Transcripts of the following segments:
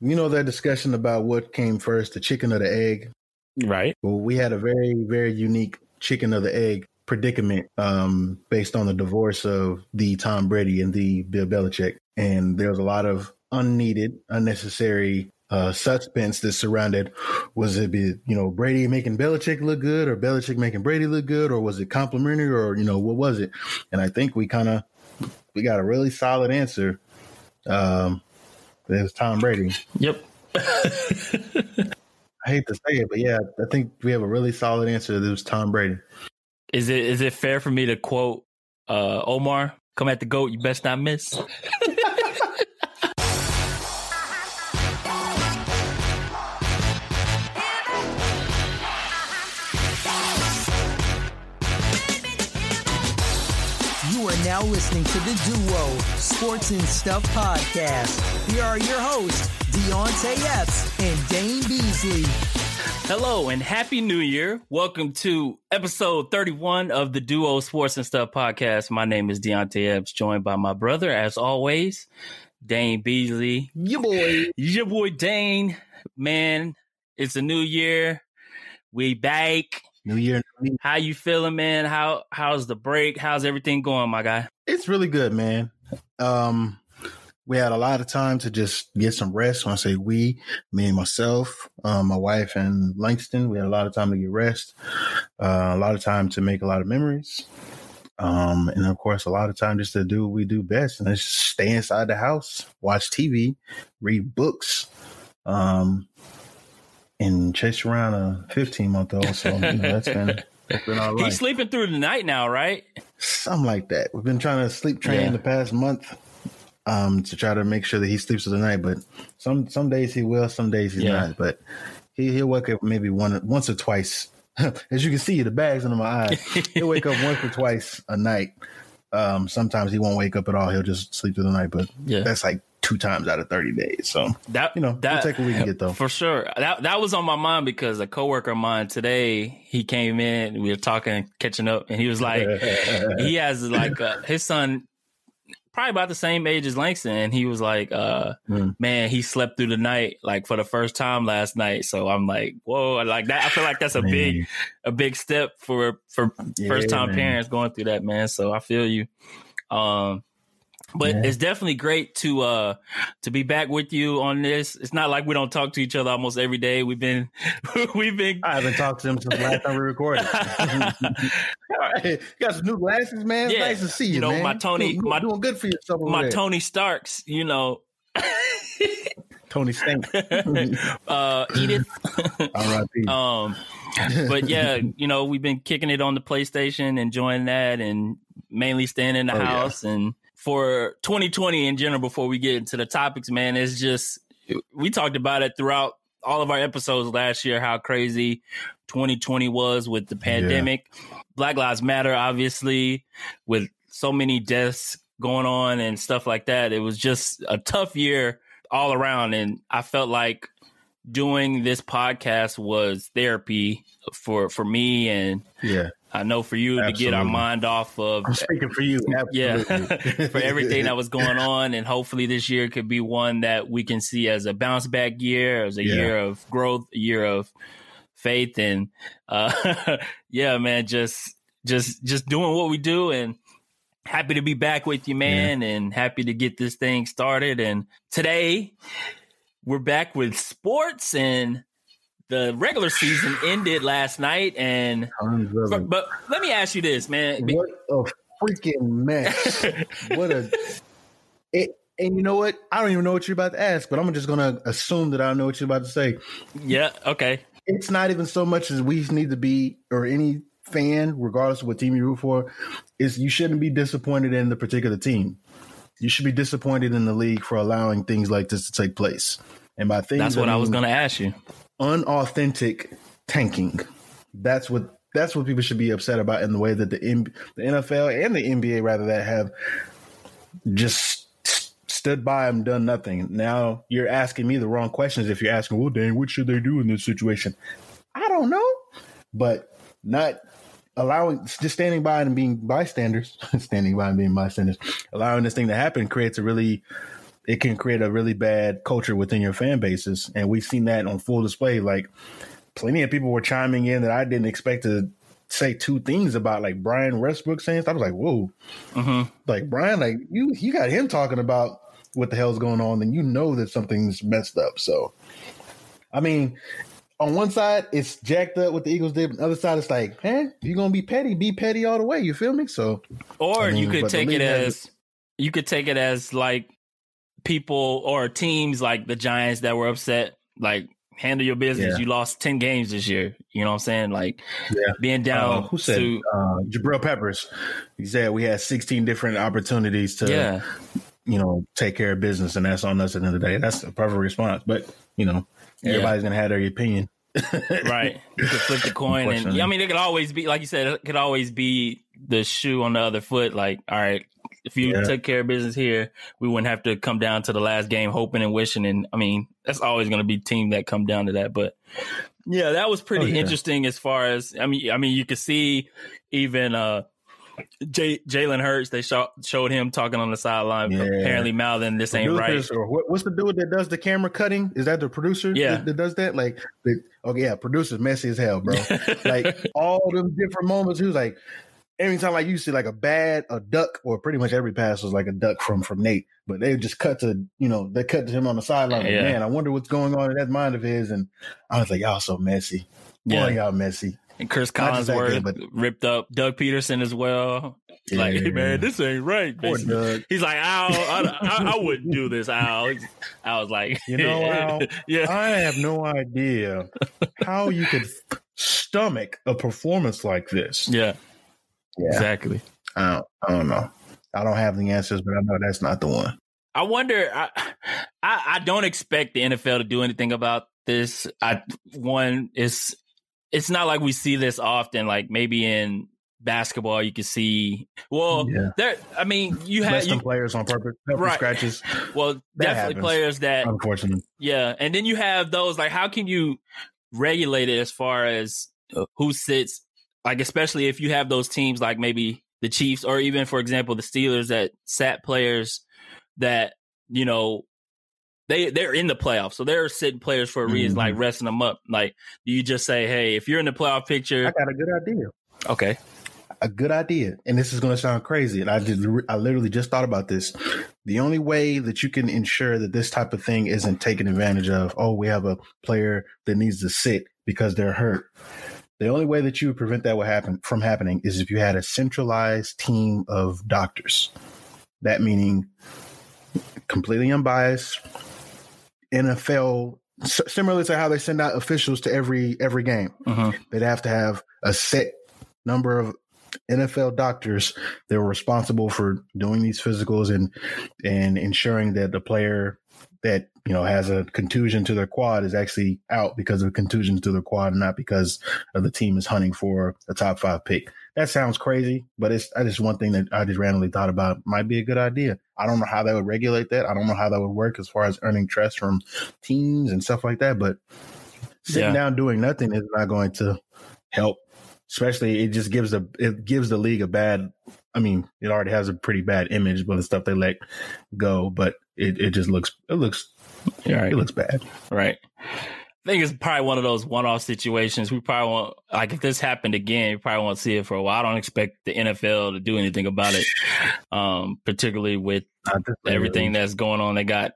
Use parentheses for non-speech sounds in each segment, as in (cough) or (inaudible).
You know that discussion about what came first, the chicken or the egg? Right. Well, we had a very, very unique chicken or the egg predicament um, based on the divorce of the Tom Brady and the Bill Belichick. And there was a lot of unneeded, unnecessary uh, suspense that surrounded was it be, you know, Brady making Belichick look good or Belichick making Brady look good or was it complimentary or, you know, what was it? And I think we kind of, we got a really solid answer. Um, it was Tom Brady. Yep. (laughs) I hate to say it, but yeah, I think we have a really solid answer. That was Tom Brady. Is it is it fair for me to quote uh, Omar? Come at the goat, you best not miss. (laughs) now listening to the Duo Sports and Stuff podcast. Here are your hosts, Deonte Epps and Dane Beasley. Hello and happy new year. Welcome to episode 31 of the Duo Sports and Stuff podcast. My name is Deonte Epps, joined by my brother, as always, Dane Beasley. Your boy. Your boy Dane. Man, it's a new year. We back. New year. How you feeling, man? How how's the break? How's everything going, my guy? It's really good, man. Um, we had a lot of time to just get some rest. When I say we, me and myself, um, my wife and Langston, we had a lot of time to get rest, uh, a lot of time to make a lot of memories. Um, and of course, a lot of time just to do what we do best and just stay inside the house, watch TV, read books, um, and chase around a 15 month old. So, you know, that's been, that's been all right. He's sleeping through the night now, right? Something like that. We've been trying to sleep train Yeah. the past month um, to try to make sure that he sleeps through the night. But some some days he will, some days he's Yeah. not. But he he'll wake up maybe one once or twice. (laughs) As you can see, the bags under my eyes. He'll wake up once or twice a night. Um, sometimes he won't wake up at all. He'll just sleep through the night. But Yeah. that's like two times out of thirty days. So That you know, that, we'll take what we can get though. For sure. That that was on my mind because a coworker of mine today, he came in, we were talking, catching up, and he was like, (laughs) he has like uh, his son probably about the same age as Langston, and he was like, uh, Hmm. man, he slept through the night like for the first time last night. So I'm like, whoa, like that I feel like that's a big a big step for for Yeah, first time man. parents going through that, man. So I feel you. Um but Yeah. it's definitely great to uh to be back with you on this. It's not like we don't talk to each other almost every day. We've been (laughs) we've been I haven't talked to him since the last time we recorded. (laughs) (laughs) you got some new glasses, man. It's Yeah. nice to see you, You know, man. my Tony- doing, my- doing good for yourself. My there. Tony Starks, you know, Tony Stank. uh Edith. R.I.P. um but yeah, you know, we've been kicking it on the PlayStation, enjoying that and mainly staying in the Oh, yeah. house and for 2020 in general before we get into the topics, man, it's just we talked about it throughout all of our episodes last year how crazy 2020 was with the pandemic. Black Lives Matter obviously with so many deaths going on and stuff like that. It was just a tough year all around and I felt like doing this podcast was therapy for for me and yeah, I know for you to get our mind off of I'm speaking for you. (laughs) yeah (laughs) for everything that was going (laughs) on and hopefully this year could be one that we can see as a bounce back year as a Yeah. year of growth a year of faith and uh yeah man just just just doing what we do and happy to be back with you man and happy to get this thing started and today we're back with sports and the regular season ended last night and but, but let me ask you this man What a freaking mess! (laughs) what a it. And you know what? I don't even know what you're about to ask, but I'm just gonna assume that I know what you're about to say. yeah okay It's not even so much as we need to be, or any fan, regardless of what team you root for, is you shouldn't be disappointed in the particular team. You should be disappointed in the league for allowing things like this to take place. And by things, That's what I was mean going to ask you. Unauthentic tanking. That's what that's what people should be upset about in the way that the M- the NFL and the NBA rather that have just stood by and done nothing. Now you're asking me the wrong questions if you're asking, well, Dane, what should they do in this situation? I don't know, but not allowing just standing by and being bystanders, (laughs) standing by and being bystanders, allowing this thing to happen creates a really it can create a really bad culture within your fan bases, and we've seen that on full display. Like plenty of people were chiming in that I didn't expect to say two things about, like Brian Westbrook saying. I was like, whoa, Mhm. like Brian, like you you got him talking about what the hell's going on, then you know that something's messed up. So, I mean, on one side it's jacked up what the Eagles did, but the other side it's like, hey, if you're gonna be petty, be petty all the way. You feel me? So, Or I mean, you could take it as you could take it as like people or teams like the Giants that were upset, like handle your business. Yeah. You lost ten games this year. You know what I'm saying? Like Yeah. being down uh, who said to uh, Jabril Peppers? He said we had 16 different opportunities to, yeah. you know, take care of business, and that's on us at the end of the day. That's a perfect response, but you know, everybody's gonna have their opinion. (laughs) right. You could flip the coin, and I mean, it could always be like you said. It could always be the shoe on the other foot. Like, all right, if you Yeah. took care of business here, we wouldn't have to come down to the last game hoping and wishing. And I mean, that's always going to be team that come down to that. But yeah, that was pretty Oh, yeah. interesting as far as I mean. I mean, you could see even uh J- Jalen Hurts. They show- showed him talking on the sideline, Yeah. apparently mouthing, "This ain't right." Producers, what, what's the dude that does the camera cutting? Is that the producer? Yeah. that, that does that. Like, the, okay, yeah, producer's messy as hell, bro. (laughs) like all them different moments. He was like, every time like you see like a bad a duck, or pretty much every pass was like a duck from from Nate. But they just cut to you know they cut to him on the sideline. Yeah. Man, I wonder what's going on in that mind of his. And I was like, y'all so messy. Boy, Yeah. y'all messy. and Cris Collinsworth but- ripped up Doug Pederson as well. Like, hey, man, this ain't right. Poor. Doug. He's like, Al, I, I, I wouldn't do this, Al. I was like, You know, (laughs) Al, yeah, I have no idea how you could stomach a performance like this. yeah, Yeah. exactly. I don't, I don't know. I don't have the answers, but I know that's not the one. I wonder. I, I, I don't expect the NFL to do anything about this. I one is, it's not like we see this often. Like maybe in basketball, you can see. Well, Yeah. there. I mean, you have you, players on purpose, Right. scratches. well, definitely happens. players that Unfortunately, Yeah, and then you have those like how can you regulate it as far as who sits like especially if you have those teams like maybe the Chiefs or even for example the Steelers that sat players that you know they they're in the playoffs so they're sitting players for a reason Mhm. like resting them up like do you just say hey if you're in the playoff picture, I got a good idea. okay A good idea, and this is going to sound crazy. And I just, I literally just thought about this. The only way that you can ensure that this type of thing isn't taken advantage of, oh, we have a player that needs to sit because they're hurt. The only way that you would prevent that would happen from happening is if you had a centralized team of doctors. That meaning completely unbiased, NFL s- similar to how they send out officials to every every game. Mhm. They'd have to have a set number of NFL doctors that were responsible for doing these physicals and and ensuring that the player that you know has a contusion to their quad is actually out because of contusion to their quad and not because of the team is hunting for a top five pick. That sounds crazy, but it's I just one thing that I just randomly thought about might be a good idea. I don't know how they would regulate that. I don't know how that would work as far as earning trust from teams and stuff like that. But sitting Yeah. down doing nothing is not going to help. Especially, it just gives the it gives the league a bad. I mean, it already has a pretty bad image by the stuff they let go, but it, it just looks it looks Right. it looks bad. Right. I think it's probably one of those one-off situations. We probably won't like if this happened again. We probably won't see it for a while. I don't expect the NFL to do anything about it, (sighs) um, particularly with Not this way, everything that's going on. They got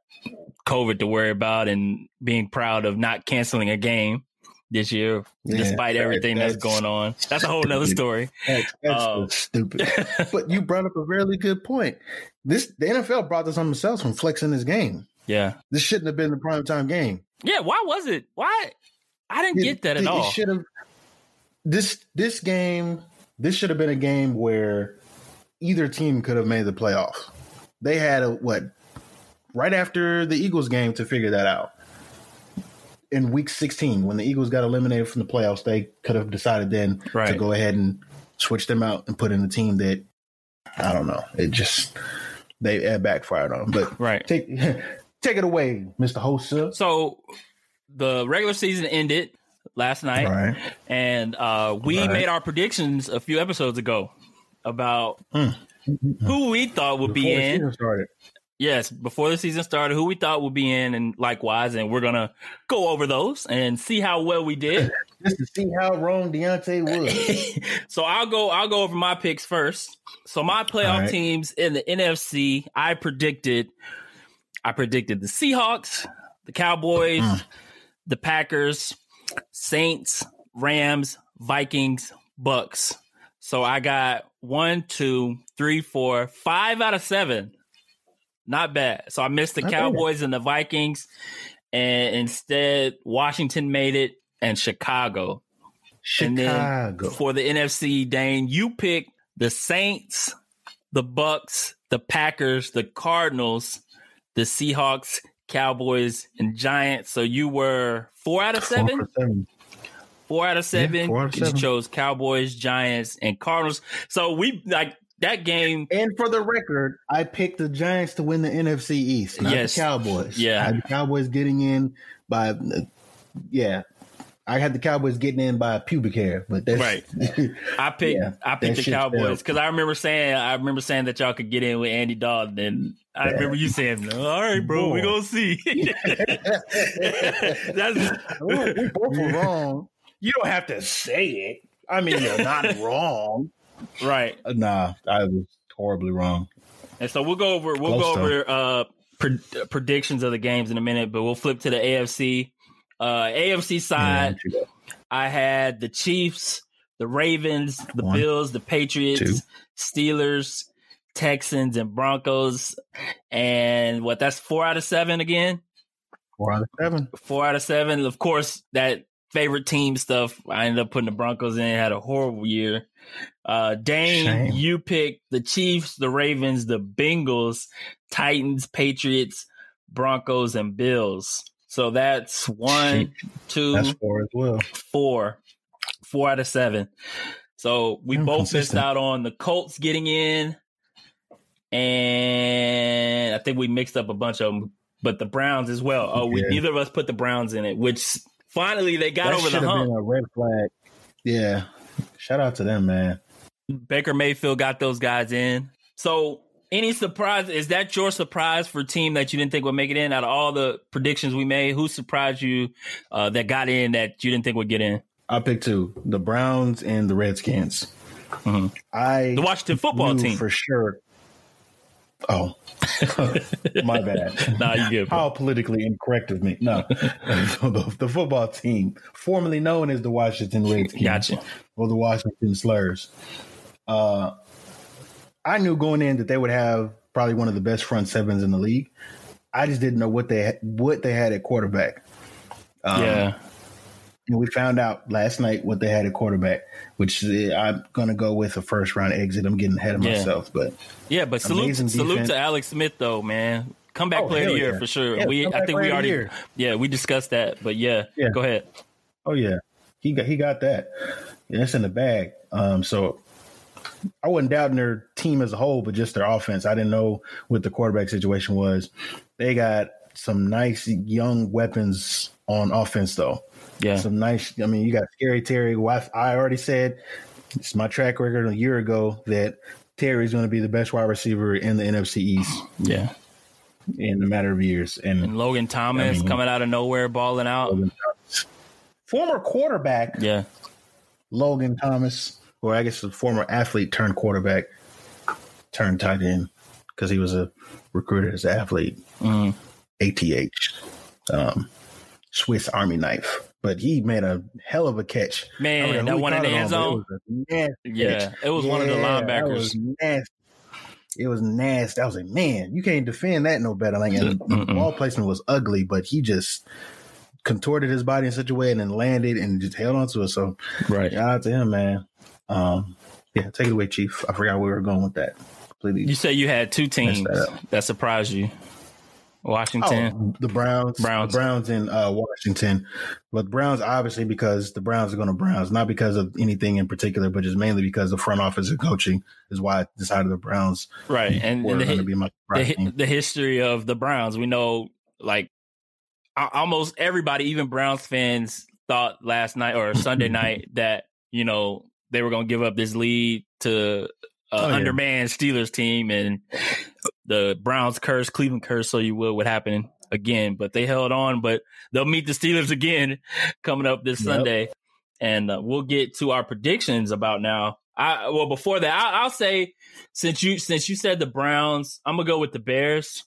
COVID to worry about and being proud of not canceling a game this year, Yeah, despite that- everything that's, that's going on. That's a whole nother story. That's, that's Um, stupid. (laughs) but you brought up a really good point. This the NFL brought this on themselves from flexing this game. Yeah, This shouldn't have been the prime time game. yeah. Why was it? Why? I didn't It- get that at it, all. It should have this this game. This should have been a game where either team could have made the playoff. They had a what right after the Eagles game to figure that out. In week 16, when the Eagles got eliminated from the playoffs, they could have decided then to go ahead and switch them out and put in a team that I don't know. It just they backfired on. 'em. But right. take (laughs) take it away, Mr. Host. So the regular season ended last night. right. and uh, we Right. made our predictions a few episodes ago about Hmm. who we thought would be Before the in. season started. Yes, before the season started, who we thought would be in, and likewise, and we're gonna go over those and see how well we did. (laughs) Just to see how wrong Deonte was. (laughs) so I'll go. I'll go over my picks first. So my playoff right. teams in the NFC, I predicted. I predicted the Seahawks, the Cowboys, Mm. the Packers, Saints, Rams, Vikings, Bucks. So I got one, two, three, four, five out of seven. Not bad. So I missed the Not bad. Cowboys and the Vikings, and instead Washington made it and Chicago. Chicago. For the NFC, Dane, you pick the Saints, the Bucks, the Packers, the Cardinals, the Seahawks, Cowboys, and Giants. So you were four out of seven. for seven. Four out of seven. four out of You chose Cowboys, Giants, and Cardinals. So we like that game. And for the record, I picked the Giants to win the NFC East, not Yes. the Cowboys. Yeah. I had the Cowboys getting in by, yeah. I had the Cowboys getting in by pubic hair, but that's Right. (laughs) I picked Yeah, I picked the Cowboys because I remember saying I remember saying that y'all could get in with Andy Dalton, and I remember you saying, "All right, bro, we Boy. gonna see." (laughs) That's (laughs) we we both were wrong. You don't have to say it. I mean, you're not (laughs) wrong. right. Nah, I was horribly wrong. And so we'll go over we'll Close, go over uh, pred- uh, predictions of the games in a minute, but we'll flip to the AFC. Uh, AFC side, Yeah, I had the Chiefs, the Ravens, the One, Bills, the Patriots, two. Steelers, Texans, and Broncos. And what? That's four out of seven again. Four out of seven. Four out of seven. Of course, that favorite team stuff. I ended up putting the Broncos in. Had a horrible year. Uh, Dane, Shame. you picked the Chiefs, the Ravens, the Bengals, Titans, Patriots, Broncos, and Bills. So that's one, two, That's four as well. four, four out of seven. So we I'm both missed out on the Colts getting in, and I think we mixed up a bunch of them. But the Browns as well. Oh, we, Yeah. neither of us put the Browns in it, which finally they got that over the hump. been a red flag. Yeah. Shout out to them, man. Baker Mayfield got those guys in. So, any surprise? Is that your surprise for team that you didn't think would make it in? Out of all the predictions we made, who surprised you uh, that got in that you didn't think would get in? I picked two: the Browns and the Redskins. Mhm. I The Washington football team. for sure. Oh, (laughs) my bad. Nah, you bro. How politically incorrect of me. No, the, (laughs) the football team, formerly known as the Washington Redskins, Gotcha. or the Washington Slurs. Uh, I knew going in that they would have probably one of the best front sevens in the league. I just didn't know what they had, what they had at quarterback. Um, yeah. And we found out last night what they had at quarterback, which uh, I'm gonna go with a first round exit. I'm getting ahead of Yeah. myself, but Yeah, but salute salute to Alex Smith though, man. Comeback Oh, player of the year yeah. for sure. Yeah, we I think we already yeah we discussed that, but yeah, Yeah. go ahead. oh yeah, he got he got that. That's in the bag. Um, so I wasn't doubting their team as a whole, but just their offense. I didn't know what the quarterback situation was. They got some nice young weapons on offense, though. Yeah, Some nice. I mean, you got Scary Terry. I, I already said it's my track record a year ago that Terry's going to be the best wide receiver in the NFC East yeah. in a matter of years. And And Logan Thomas I mean- coming out of nowhere, balling out. former quarterback Yeah, Logan Thomas, or I guess a former athlete turned quarterback, turned tight end because he was a recruited as an athlete. Mhm. ATH, um, Swiss Army knife. But he made a hell of a catch. Man, don't know that one in the end zone. but It was a nasty Yeah, catch. it was one of the linebackers. was nasty. It was nasty. I was like, man, you can't defend that no better. Like, and the ball placement was ugly, but he just contorted his body in such a way and then landed and just held on to it. So Right. shout out to him, man. Um, yeah, take it away, Chief. I forgot where we were going with that. Completely. You said you had two teams that that, surprised you. Washington. Oh, the Browns, Browns. the Browns in uh, Washington, but the Browns obviously because the Browns are going to Browns, not because of anything in particular, but just mainly because the front office and coaching is why I decided the Browns right. And, were and the, going to be my the, surprise hi- team. the history of the Browns, we know like almost everybody, even Browns fans, thought last night or Sunday (laughs) night that, you know, they were going to give up this lead to uh, Oh, yeah. Steelers team, and the Browns curse, Cleveland curse, so you will would happen again. But they held on. But they'll meet the Steelers again (laughs) coming up this Yep. Sunday, and uh, we'll get to our predictions about now. I well before that, I, I'll say since you since you said the Browns, I'm gonna go with the Bears.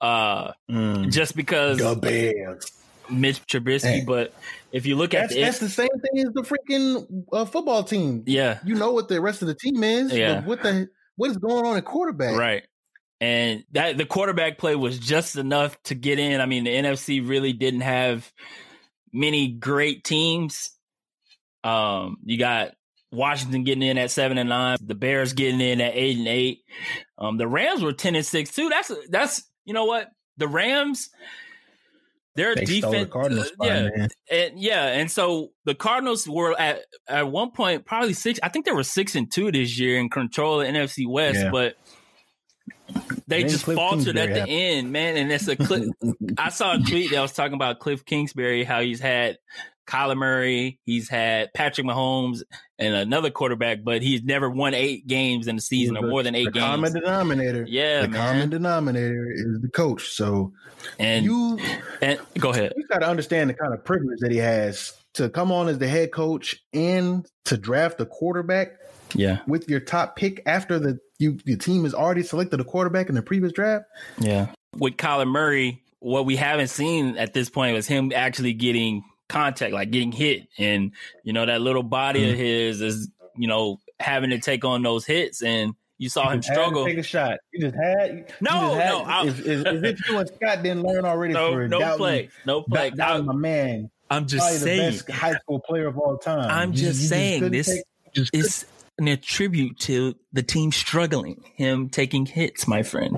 Uh, Mm. just because The Bears. Mitch Trubisky, Hey. but if you look at That's, the, that's the same thing as the freaking uh, football team. yeah, You know what the rest of the team is. Yeah. What the what is going on at quarterback? right. And that the quarterback play was just enough to get in. I mean, the NFC really didn't have many great teams. Um, you got Washington getting in at seven and nine, the Bears getting in at eight and eight. Um, the Rams were ten and six too. That's that's you know what the Rams. Their They stole defense, the Cardinals. uh, spot, yeah, man. and yeah, and so the Cardinals were at at one point probably six. I think they were six and two this year in control of NFC West, Yeah. but they just faltered at the happened. end, man. And it's a (laughs) clip. I saw a tweet that was talking about Kliff Kingsbury, how he's had Kyler Murray, he's had Patrick Mahomes, and another quarterback, but he's never won eight games in the season or more than eight the games. common denominator. Yeah, the man. common denominator is the coach. So and you and go ahead. you got to understand the kind of privilege that he has to come on as the head coach and to draft a quarterback Yeah, with your top pick after the you your team has already selected a quarterback in the previous draft. yeah. With Kyler Murray, what we haven't seen at this point was him actually getting contact, like getting hit, and you know that little body of mm-hmm. his is you know having to take on those hits, and you saw him You just had to struggle. Take a shot. You just had. No, just had- no, I- As, as, as if you and Scott didn't learn already No, for no doubting, play, no play. doubt- doubting my man. I'm just Probably the saying. best high school player of all time. I'm You- just you saying couldn't this take- is an attribute to the team struggling, him taking hits, my friend.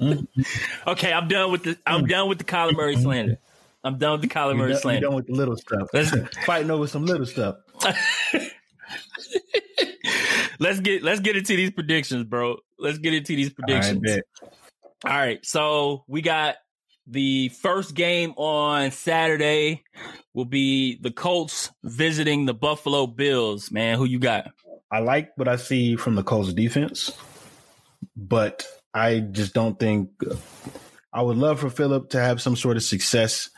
Mm-hmm. (laughs) okay, I'm done with the I'm mm-hmm. done with the Kyler Murray slander. I'm done with the Kyler Murray done, you're done with the little stuff. Let's- (laughs) Fighting over some little stuff. (laughs) let's get let's get into these predictions, bro. Let's get into these predictions. bet. All right, so we got the first game on Saturday will be the Colts visiting the Buffalo Bills. Man, who you got? I like what I see from the Colts defense, but I just don't think I would love for Philip to have some sort of success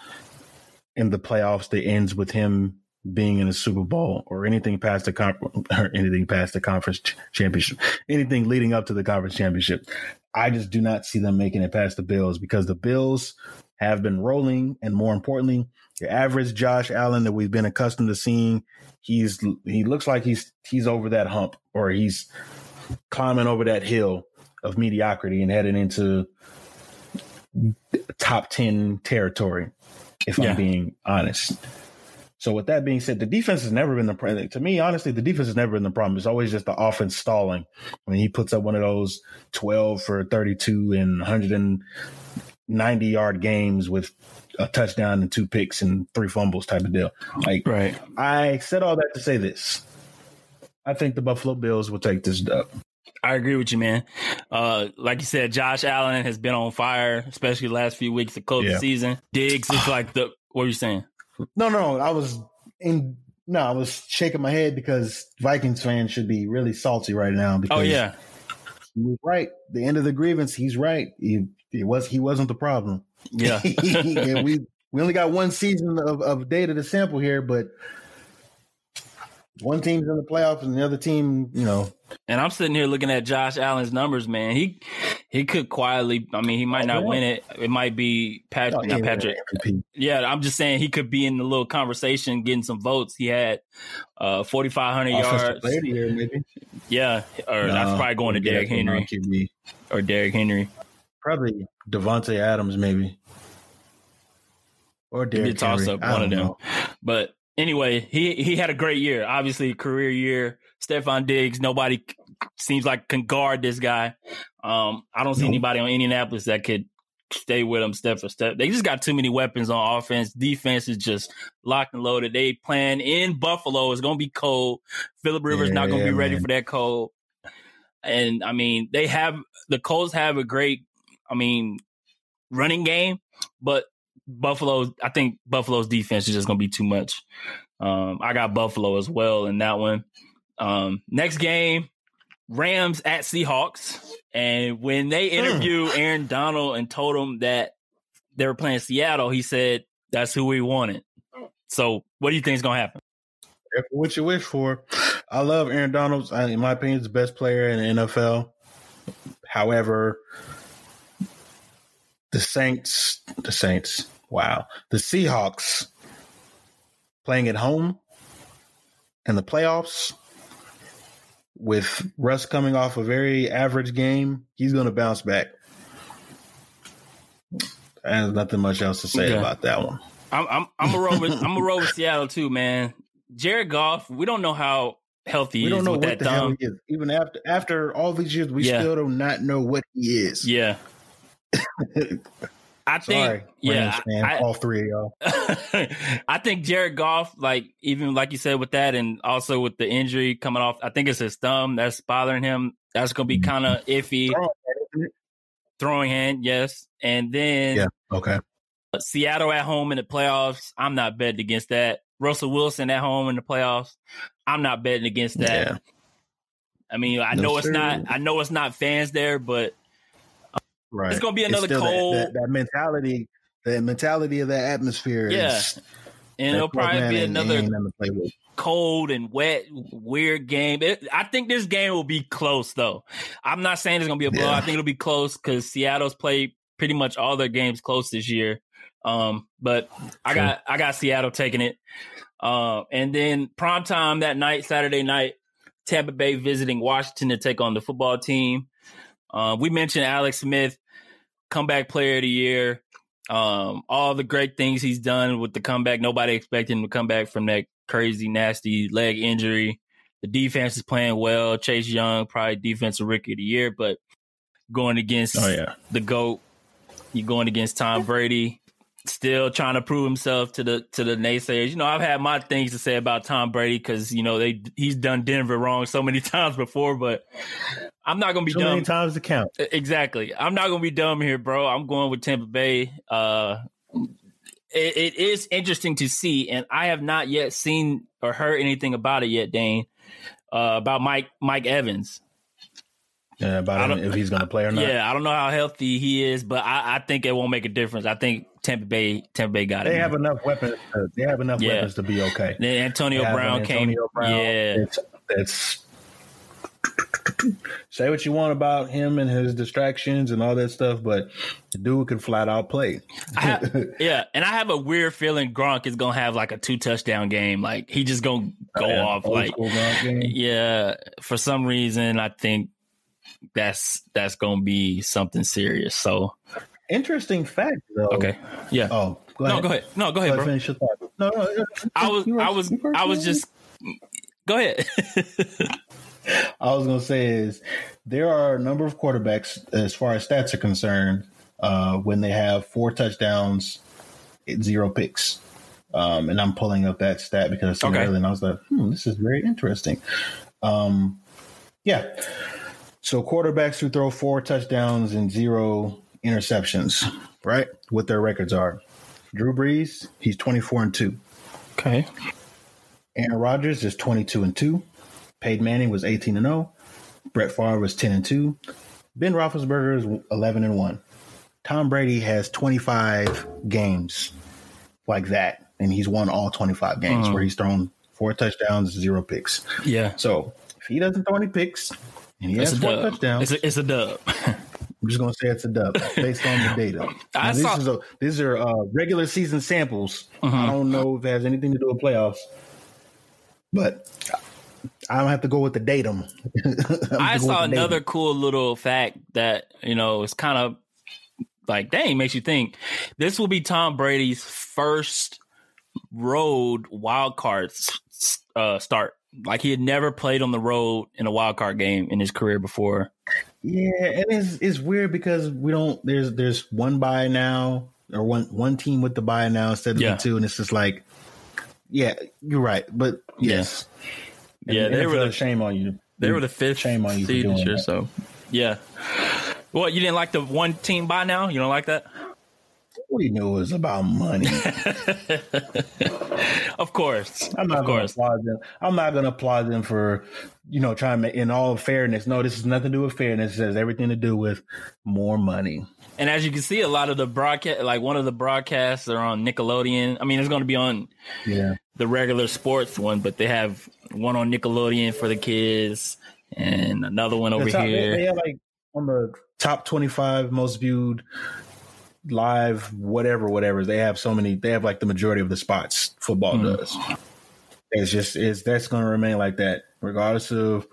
in the playoffs that ends with him being in a Super Bowl or anything past the (laughs) or anything past the conference ch- championship, anything leading up to the conference championship. I just do not see them making it past the Bills because the Bills have been rolling, and more importantly, your average Josh Allen that we've been accustomed to seeing, he's he looks like he's he's over that hump or he's climbing over that hill of mediocrity and heading into top 10 territory if Yeah. i'm being honest so with that being said the defense has never been the problem to me honestly the defense has never been the problem it's always just the offense stalling I mean, he puts up one of those 12 for 32 and 190 yard games with a touchdown and two picks and three fumbles type of deal like Right. I said all that to say this. I think the Buffalo Bills will take this dub. I agree with you, man. Uh, like you said, Josh Allen has been on fire, especially the last few weeks of COVID Yeah. season. Diggs is like the what are you saying? No, no, I was in. No, I was shaking my head because Vikings fans should be really salty right now. Because Oh yeah, he was right. The end of the grievance, he's right. He, he was he wasn't the problem. yeah. (laughs) Yeah, we we only got one season of, of data to sample here, but one team's in the playoffs and the other team, you know, and I'm sitting here looking at Josh Allen's numbers, man. He he could quietly. I mean, he might not win it. It might be Patrick, oh, not yeah, Patrick. Yeah, I'm just saying he could be in the little conversation, getting some votes. He had uh 4,500 yards. year, maybe. Yeah, or that's probably going to Derrick Henry or Derrick Henry. Probably Davante Adams, maybe. Or Derrick toss Henry. up, one of them. know. But anyway, he he had a great year. Obviously, career year. Stefon Diggs. Nobody seems like can guard this guy. Um, I don't see anybody on Indianapolis that could stay with him step for step. They just got too many weapons on offense. Defense is just locked and loaded. They playing in Buffalo. It's gonna be cold. Philip Rivers not gonna Yeah, be ready man. for that cold. And I mean, they have the Colts have a great, I mean, running game, but Buffalo, I think Buffalo's defense is just going to be too much. Um, I got Buffalo as well in that one. Um, next game, Rams at Seahawks, and when they Hmm. interviewed Aaron Donald and told him that they were playing Seattle, he said that's who we wanted. So, what do you think is going to happen? What you wish for. I love Aaron Donald. I- In my opinion, he's the best player in the NFL. However, the Saints, the Saints, wow, the Seahawks playing at home in the playoffs with Russ coming off a very average game, he's going to bounce back. There's nothing much else to say Okay. about that one. I'm I'm I'm a roll with I'm a roll with Seattle too, man. Jared Goff, we don't know how healthy he We don't is know with what that the hell thumb. he is. Even after after all these years, we Yeah. still do not know what he is. Yeah. (laughs) I think Sorry, yeah, Rams I- all three of y'all. (laughs) I think Jared Goff, like even like you said with that, and also with the injury coming off, I think it's his thumb that's bothering him. That's going to be kind of mm-hmm. iffy. Throwing? Throwing hand, yes, and then Yeah. Okay. Seattle at home in the playoffs. I'm not betting against that. Russell Wilson at home in the playoffs. I'm not betting against that. Yeah. I mean, I No, know it's not. I know it's not fans there, but Right. It's gonna be another still that- cold- That, that, mentality. that mentality of that atmosphere. Yeah. Is, and it'll probably be another ain't nothing to play with. cold and wet, weird game. It, I think this game will be close, though. I'm not saying it's going to be a blow. Yeah. I think it'll be close because Seattle's played pretty much all their games close this year. Um, but I got I got Seattle taking it. Uh, and then prime time that night, Saturday night, Tampa Bay visiting Washington to take on the football team. Uh, we mentioned Alex Smith, comeback player of the year. Um, all the great things he's done with the comeback. Nobody expected him to come back from that crazy, nasty leg injury. The defense is playing well. Chase Young, probably defensive rookie of the year, but going against Oh yeah. the GOAT, you're going against Tom Brady, still trying to prove himself to the to the naysayers. You know, I've had my things to say about Tom Brady because you know they he's done Denver wrong so many (laughs) times before, but I'm not gonna be Too dumb. many times to count. Exactly. I'm not gonna be dumb here, bro. I'm going with Tampa Bay. Uh, it, it is interesting to see, and I have not yet seen or heard anything about it yet, Dane. Uh, about Mike Mike Evans. Uh, yeah, I about him, if he's going to play or not. Yeah, I don't know how healthy he is, but I, I think it won't make a difference. I think Tampa Bay Tampa Bay got They it. They have enough weapons. To, they have enough Yeah. weapons to be okay. Then Antonio They Brown came. Antonio Brown. Yeah, It's, it's say what you want about him and his distractions and all that stuff, but the dude can flat out play. Have, (laughs) yeah, and I have a weird feeling Gronk is gonna have like a two touchdown game. Like he just gonna go Yeah, off. Like yeah, for some reason I think that's that's gonna be something serious. So Interesting fact, though. okay, yeah. Oh, go ahead. no, go ahead. No, go ahead, Go bro. Finish your thought. No, no, no, I was, I was, I was just. Go ahead. (laughs) I was gonna say is there are a number of quarterbacks as far as stats are concerned uh, when they have four touchdowns, zero picks. Um, and I'm pulling up that stat because I seen it earlier and I was like, hmm, this is very interesting. Um, yeah. So quarterbacks who throw four touchdowns and zero interceptions, right? What their records are. Drew Brees, he's 24 and 2. okay. Aaron Rodgers is 22 and 2. Peyton Manning was 18 and 0. Brett Favre was 10 and 2. Ben Roethlisberger is 11 and 1. Tom Brady has 25 games like that, and he's won all 25 games Mhm. where he's thrown four touchdowns, zero picks. Yeah, So if he doesn't throw any picks and he it's has four dub. touchdowns, It's a, it's a dub. (laughs) I'm just gonna say it's a dub based on the data. (laughs) I Now, this saw- is a, these are uh, regular season samples. Mhm. I don't know if it has anything to do with playoffs, but I don't have to go with the datum. (laughs) I saw another cool little fact that you know is kind of like dang makes you think. This will be Tom Brady's first road wild card uh, start. Like he had never played on the road in a wild card game in his career before. Yeah, and it's it's weird because we don't. There's there's one buy now or one one team with the buy now instead of Yeah. the two, and it's just like, yeah, you're right, but yes, And Yeah, the they were NFL, the- shame on you. They were the fifth Shame on you for seed this doing year, that. so yeah. What you didn't like the one team buy now? You don't like that? We knew it was about money. (laughs) of course, I'm not going to applaud them. I'm not going to applaud them for you know, trying to in all fairness, no, this has nothing to do with fairness. It has everything to do with more money. And as you can see, a lot of the broadcast, like one of the broadcasts, are on Nickelodeon. I mean, it's going to be on Yeah. the regular sports one, but they have one on Nickelodeon for the kids and another one over top- they- here. They, have like on the top 25 most viewed live, whatever, whatever. They have so many, they have like the majority of the spots football Hmm. does. It's just, it's that's going to remain like that, regardless of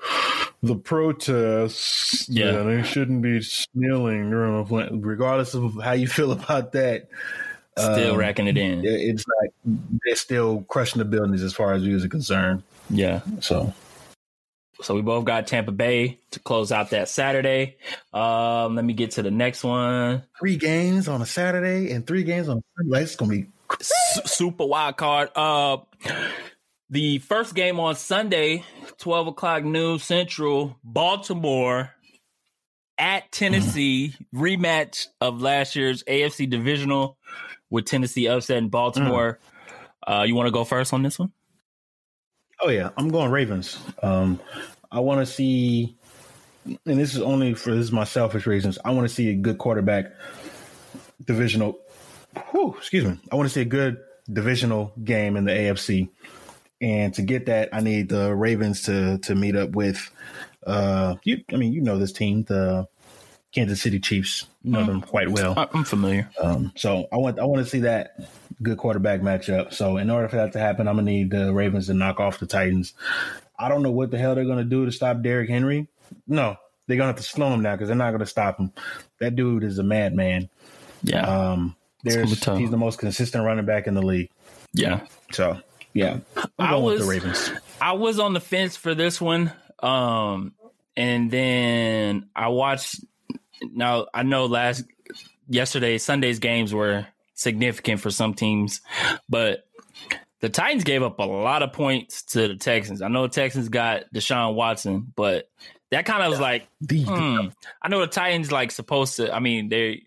the protests. Yeah. they shouldn't be kneeling, regardless of how you feel (laughs) about that. Still um, racking it in. It's like they're still crushing the buildings as far as views are concerned. Yeah. So So we both got Tampa Bay to close out that Saturday. Um, let me get to the next one. three games on a Saturday and three games on a Sunday. It's gonna be super wild card. Uh, the first game on Sunday, twelve o'clock noon Central, Baltimore at Tennessee, rematch of last year's AFC divisional with Tennessee upsetting Baltimore. Uh, you want to go first on this one? Oh yeah, I'm going Ravens. Um, I want to see, and this is only for this is my selfish reasons. I want to see a good quarterback divisional. Whew, excuse me. I want to see a good divisional game in the AFC, and to get that, I need the Ravens to to meet up with. Uh, you, I mean, you know this team, the Kansas City Chiefs. You know them quite well. I'm familiar. Um, so I want I want to see that good quarterback matchup. So in order for that to happen, I'm gonna need the Ravens to knock off the Titans. I don't know what the hell they're gonna do to stop Derrick Henry. No, they're gonna have to slow him down because they're not gonna stop him. That dude is a madman. Yeah, Um, there's he's the most consistent running back in the league. yeah. So yeah, I'm I going with was- the Ravens. I was on the fence for this one. Um, and then I watched. Now I know last yesterday Sunday's games were significant for some teams, but the Titans gave up a lot of points to the Texans. I know the Texans got Deshaun Watson, but that kind of was like, The- hmm. I know the Titans like supposed to. I mean, they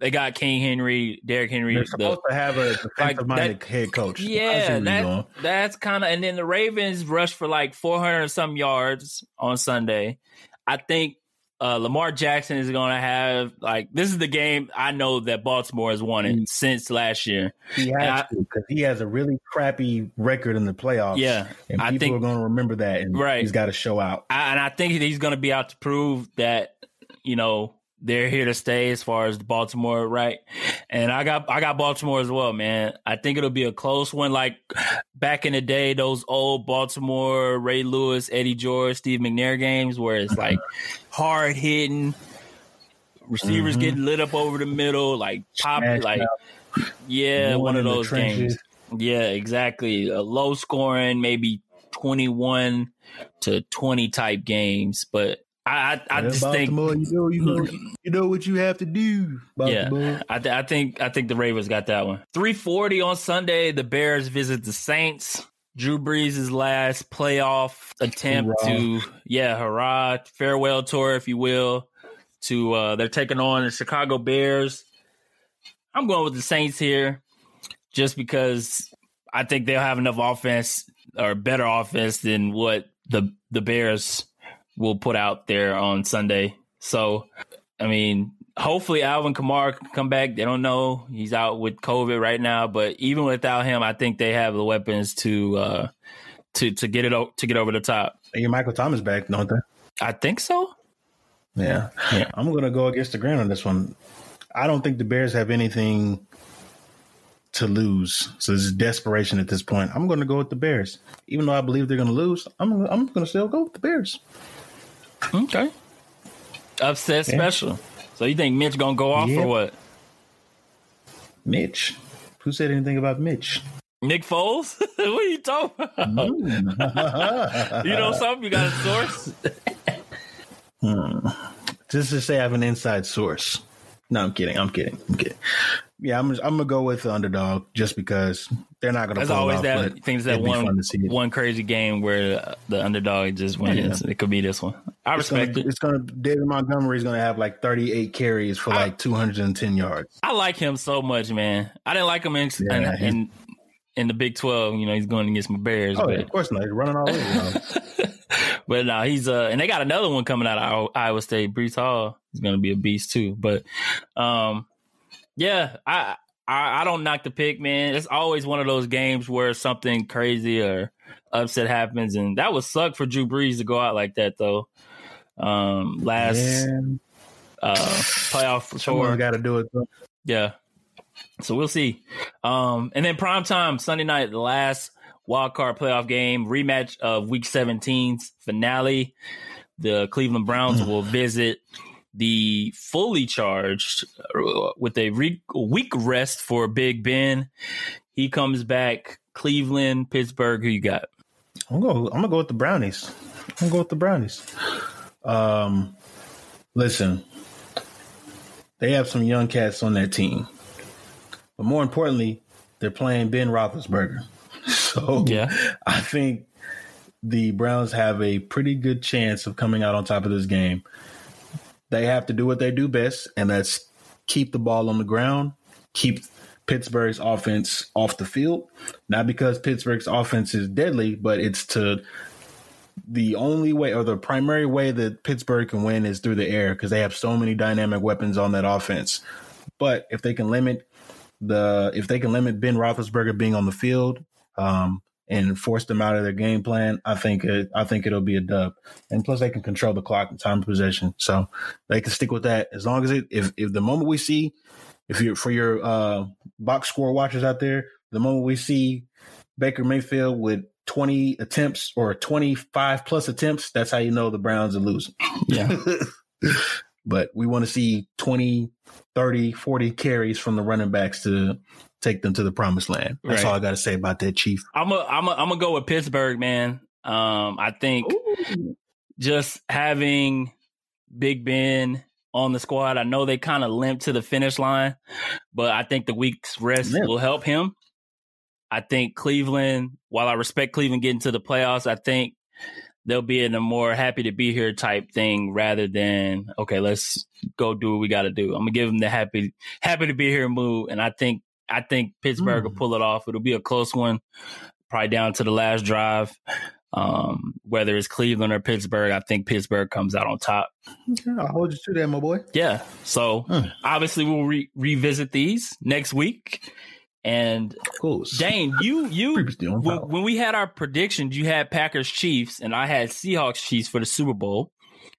they got King Henry, Derrick Henry. They're the- supposed to have a defensive minded that- head coach. Yeah, that, that's kind of. And then the Ravens rushed for like 400 and some yards on Sunday. I think uh, Lamar Jackson is going to have like this is the game I know that Baltimore has won it since last year. He has because he has a really crappy record in the playoffs. Yeah, and people think- are going to remember that. And Right. he's got to show out. I, and I think he's going to be out to prove that you know they're here to stay as far as Baltimore, right? And I got I got Baltimore as well, man. I think it'll be a close one, like back in the day, those old Baltimore Ray Lewis, Eddie George, Steve McNair games, where it's like (laughs) hard hitting, receivers Mhm. getting lit up over the middle, like pop, Smash like mouth. yeah, One one of those games. Yeah, exactly. A low scoring, maybe twenty one to twenty type games, but I I, I just think you know, you know, (laughs) you know what you have to do. Baltimore. I, th- I think I think the Ravens got that one. Three forty on Sunday. The Bears visit the Saints. Drew Brees' last playoff attempt Hurrah. to yeah, hurrah, farewell tour, if you will. To uh they're taking on the Chicago Bears. I'm going with the Saints here, just because I think they'll have enough offense or better offense than what the the Bears will put out there on Sunday. So, I mean, hopefully Alvin Kamara can come back. They don't know he's out with COVID right now, but even without him, I think they have the weapons to uh to to get it o- to get over the top. They get Michael Thomas back, don't they? I think so. Yeah. Yeah. I'm going to go against the grain on this one. I don't think the Bears have anything to lose. So this is desperation at this point. I'm going to go with the Bears. Even though I believe they're going to lose, I'm I'm going to still go with the Bears. Okay. Upset Yeah. special. So you think Mitch gonna go off Yeah. or what? Mitch. Who said anything about Mitch? Nick Foles? (laughs) what are you talking about? Mm. You know something? You got a source? (laughs) Just to say I have an inside source. No, I'm kidding. I'm kidding. I'm kidding. Yeah, I'm. I'm gonna go with the underdog just because they're not gonna. There's always off, that things that it'd be fun one to see it. one crazy game where the underdog just wins. It could be this one. I It's gonna, respect it. it's gonna. David Montgomery's gonna have like 38 carries for I- like 210 yards. I like him so much, man. I didn't like him in Yeah, in, in, in the Big Twelve. You know, he's going against my Bears, Oh, yeah, of course not. He's running all over. (laughs) but now he's uh, and they got another one coming out of Iowa State. Breece Hall is going to be a beast too. But um, yeah, I, I I don't knock the pick, man. It's always one of those games where something crazy or upset happens, and that would suck for Drew Brees to go out like that though. Um, last Yeah. uh playoff sure. got to do it. Though. Yeah. So we'll see. Um, and then prime time Sunday night, the last wild card playoff game, rematch of Week 17's finale. The Cleveland Browns (sighs) will visit the fully charged uh, with a re- week rest for Big Ben. He comes back. Cleveland, Pittsburgh. Who you got? I'm gonna go. I'm gonna go with the brownies. I'm gonna go with the brownies. Um, listen, they have some young cats on that team, but more importantly, they're playing Ben Roethlisberger. So Yeah. (laughs) I think the Browns have a pretty good chance of coming out on top of this game. They have to do what they do best, and that's keep the ball on the ground, keep Pittsburgh's offense off the field. Not because Pittsburgh's offense is deadly, but it's to the only way or the primary way that Pittsburgh can win is through the air because they have so many dynamic weapons on that offense. But if they can limit the if they can limit Ben Roethlisberger being on the field um, and force them out of their game plan, I think it, I think it'll be a dub. And plus, they can control the clock and time of possession, so they can stick with that as long as it. If if the moment we see, if you're for your uh, box score watchers out there, the moment we see Baker Mayfield with 20 attempts or 25 plus attempts, that's how you know the Browns are losing. Yeah. (laughs) but we want to see 20, 30, 40 carries from the running backs to take them to the promised land. That's Right. all I got to say about that, Chief. I'm a, I'm a, I'm gonna go with Pittsburgh, man. Um, I think just having Big Ben on the squad, I know they kind of limped to the finish line, but I think the week's rest will help him. I think Cleveland, while I respect Cleveland getting to the playoffs, I think they'll be in a more happy to be here type thing rather than okay, let's go do what we got to do. I'm gonna give them the happy happy to be here mood, and I think I think Pittsburgh will Mm. pull it off. It'll be a close one, probably down to the last drive. Um, whether it's Cleveland or Pittsburgh, I think Pittsburgh comes out on top. I'll hold you to that, my boy. Yeah. So Mm. obviously we'll re- revisit these next week. And. Dane, you you when, when we had our predictions, you had Packers Chiefs, and I had Seahawks Chiefs for the Super Bowl.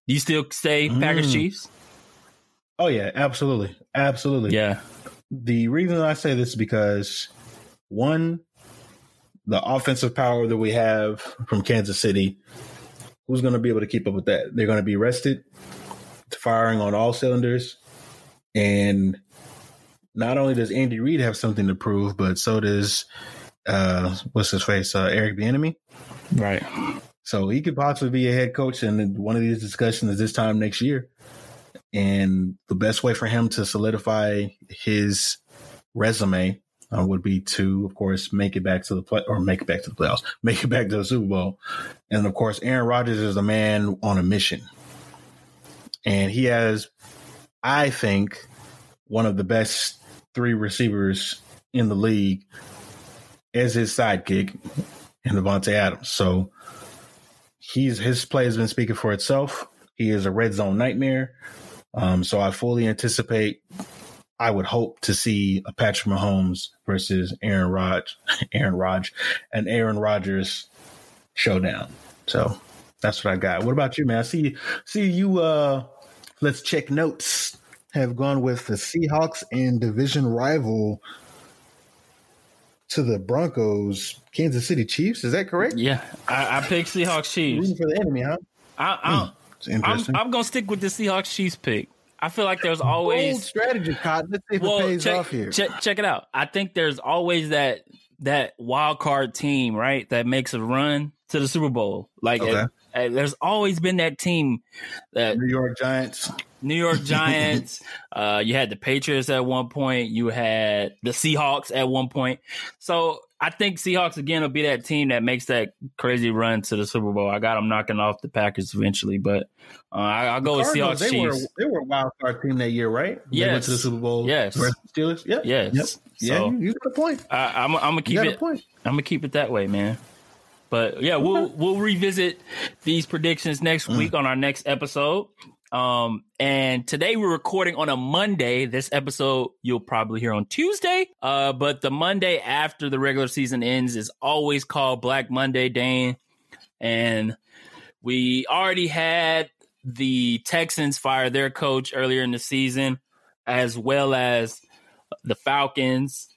Do you still say Packers Mm. Chiefs? Oh, yeah, absolutely. Absolutely. Yeah. The reason I say this is because one, the offensive power that we have from Kansas City, who's going to be able to keep up with that? They're going to be rested, firing on all cylinders, and not only does Andy Reid have something to prove, but so does uh, what's his face, uh, Eric Bieniemy. Right. So he could possibly be a head coach in one of these discussions this time next year. And the best way for him to solidify his resume uh, would be to, of course, make it back to the play or make it back to the playoffs, (laughs) make it back to the Super Bowl. And of course, Aaron Rodgers is a man on a mission. And he has, I think, one of the best three receivers in the league as his sidekick in Davante Adams. So he's his play has been speaking for itself. He is a red zone nightmare. Um, so I fully anticipate. I would hope to see a Patrick Mahomes versus Aaron Rodgers, (laughs) Aaron Rodgers, and Aaron Rodgers showdown. So that's what I got. What about you, man? I see see you. Uh, let's check notes. Have gone with the Seahawks and division rival to the Broncos, Kansas City Chiefs. Is that correct? Yeah. I, I picked Seahawks Chiefs. Rooting for the enemy, huh? I, I, I'm, interesting. I'm gonna stick with the Seahawks Chiefs pick. I feel like there's Bold always strategy, Cotton. Let's see if it well, pays check, off here. check check it out. I think there's always that that wild card team, right, that makes a run to the Super Bowl. Like Okay. uh, uh, there's always been that team that New York Giants. New York (laughs) Giants. uh, you had the Patriots at one point. You had the Seahawks at one point. So I think Seahawks again will be that team that makes that crazy run to the Super Bowl. I got them knocking off the Packers eventually, but uh, I, I'll go with Seahawks they were Chiefs. they were a wild card team that year, right? They went to the Super Bowl. Yes. Steelers. Yeah. Yes. Yep. Yeah. You, you got a point. I, I'm, I'm gonna keep it. I'm gonna keep it that way, man. But yeah, we'll we'll revisit these predictions next Mm. week on our next episode. Um, and today we're recording on a Monday. This episode you'll probably hear on Tuesday. Uh, but the Monday after the regular season ends is always called Black Monday, Dane. And we already had the Texans fire their coach earlier in the season, as well as the Falcons.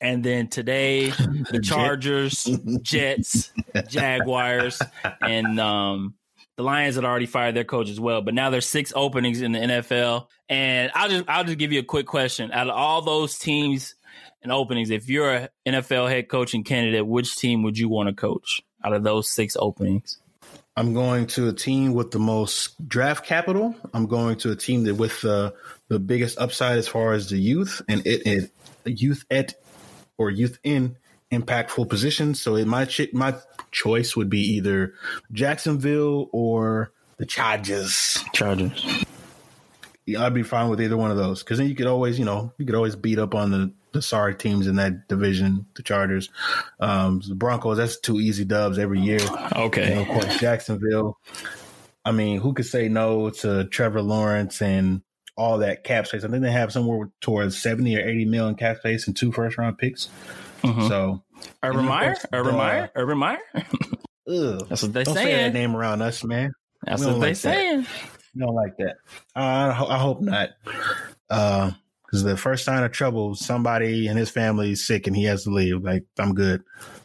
And then today, (laughs) the Chargers, Jets, (laughs) Jaguars, and um, the Lions had already fired their coach as well. But now there's six openings in the NFL. And I'll just I'll just give you a quick question. Out of all those teams and openings, if you're an NFL head coaching candidate, which team would you want to coach out of those six openings? I'm going to a team with the most draft capital. I'm going to a team that with the the biggest upside as far as the youth and it, it youth at or youth in impactful positions. So in my ch- my choice would be either Jacksonville or the Chargers. Chargers. Yeah, I'd be fine with either one of those because then you could always, you know, you could always beat up on the, the sorry teams in that division, the Chargers, um, the Broncos. That's two easy dubs every year. Okay. And of course, Jacksonville. I mean, who could say no to Trevor Lawrence and all that cap space? I think they have somewhere towards seventy or eighty million cap space and two first round picks. Mhm. So, Urban Meyer? Urban the- Meyer? Urban Meyer? (laughs) ugh, That's what they don't say that name around us, man. That's what they like that. saying. We don't like that. Uh, I, ho- I hope not. Because the first sign of trouble, somebody in his family is sick and he has to leave. Like, I'm good.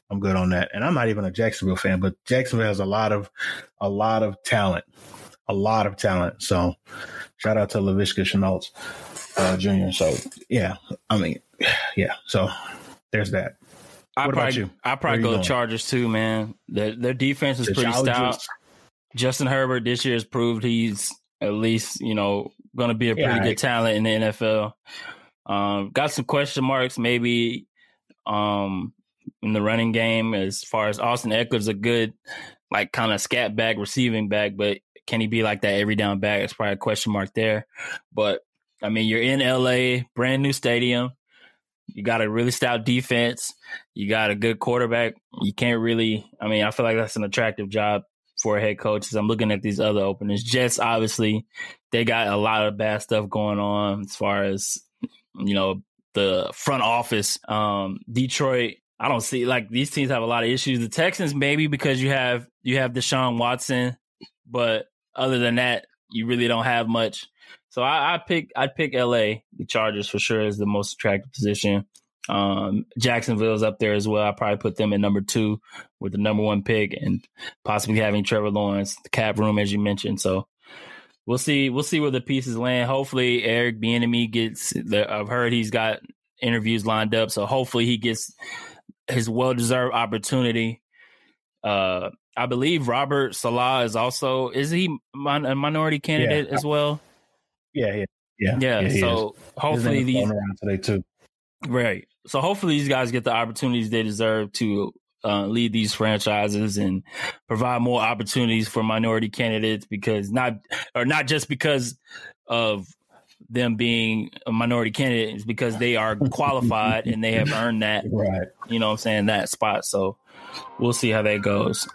I'm good on that. And I'm not even a Jacksonville fan, but Jacksonville has a lot of, a lot of talent, a lot of talent. So, shout out to Laviska Shenault uh, Jr. So, yeah, I mean, (sighs) yeah. So, there's that. I What about probably, you? I probably go going? Chargers too, man. Their their defense is The pretty stout. Justin Herbert this year has proved he's at least you know going to be a pretty Yeah, good right. talent in the NFL. Um, got some question marks maybe um, in the running game as far as Austin Ekeler's a good like kind of scat back receiving back, but can he be like that every down back? It's probably a question mark there. But I mean, you're in LA, brand new stadium. You got a really stout defense. You got a good quarterback. You can't really. I mean, I feel like that's an attractive job for a head coach. As I'm looking at these other openings, Jets obviously they got a lot of bad stuff going on as far as you know the front office. Um, Detroit, I don't see like these teams have a lot of issues. The Texans maybe because you have you have Deshaun Watson, but other than that, you really don't have much. So I, I pick I'd pick LA, the Chargers for sure is the most attractive position. Um, Jacksonville's up there as well. I probably put them at number two with the number one pick and possibly having Trevor Lawrence, the cap room as you mentioned. So we'll see. We'll see where the pieces land. Hopefully, Eric Bieniemy gets. The, I've heard he's got interviews lined up, so hopefully he gets his well deserved opportunity. Uh, I believe Robert Saleh is also is he a minority candidate as well? Yeah, yeah, yeah. Yeah. is. so hopefully these around today too. right. So hopefully these guys get the opportunities they deserve to uh, lead these franchises and provide more opportunities for minority candidates because not or not just because of them being a minority candidate, it's because they are qualified and they have earned that (laughs) Right. you know what I'm saying, that spot. So we'll see how that goes.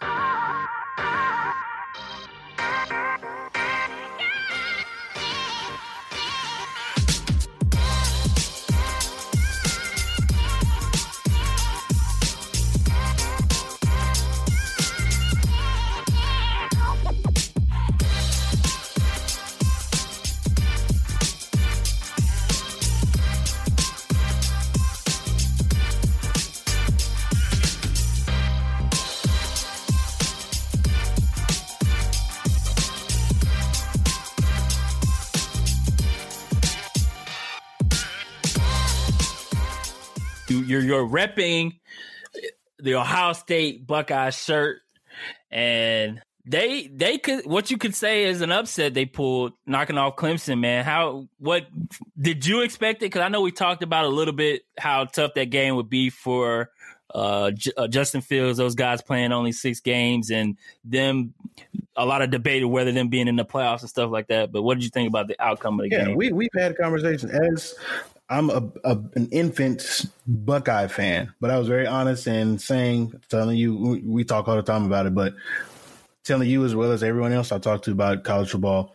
You're you're repping the Ohio State Buckeye shirt, and they they could what you could say is an upset they pulled knocking off Clemson. Man, how what did you expect it? Because I know we talked about a little bit how tough that game would be for uh, J- uh, Justin Fields. Those guys playing only six games, and them a lot of debate of whether them being in the playoffs and stuff like that. But what did you think about the outcome of the Yeah, game? we we've had conversations as I'm a, a, an infant Buckeye fan, but I was very honest in saying, telling you, we, we talk all the time about it, but telling you as well as everyone else I talked to about college football,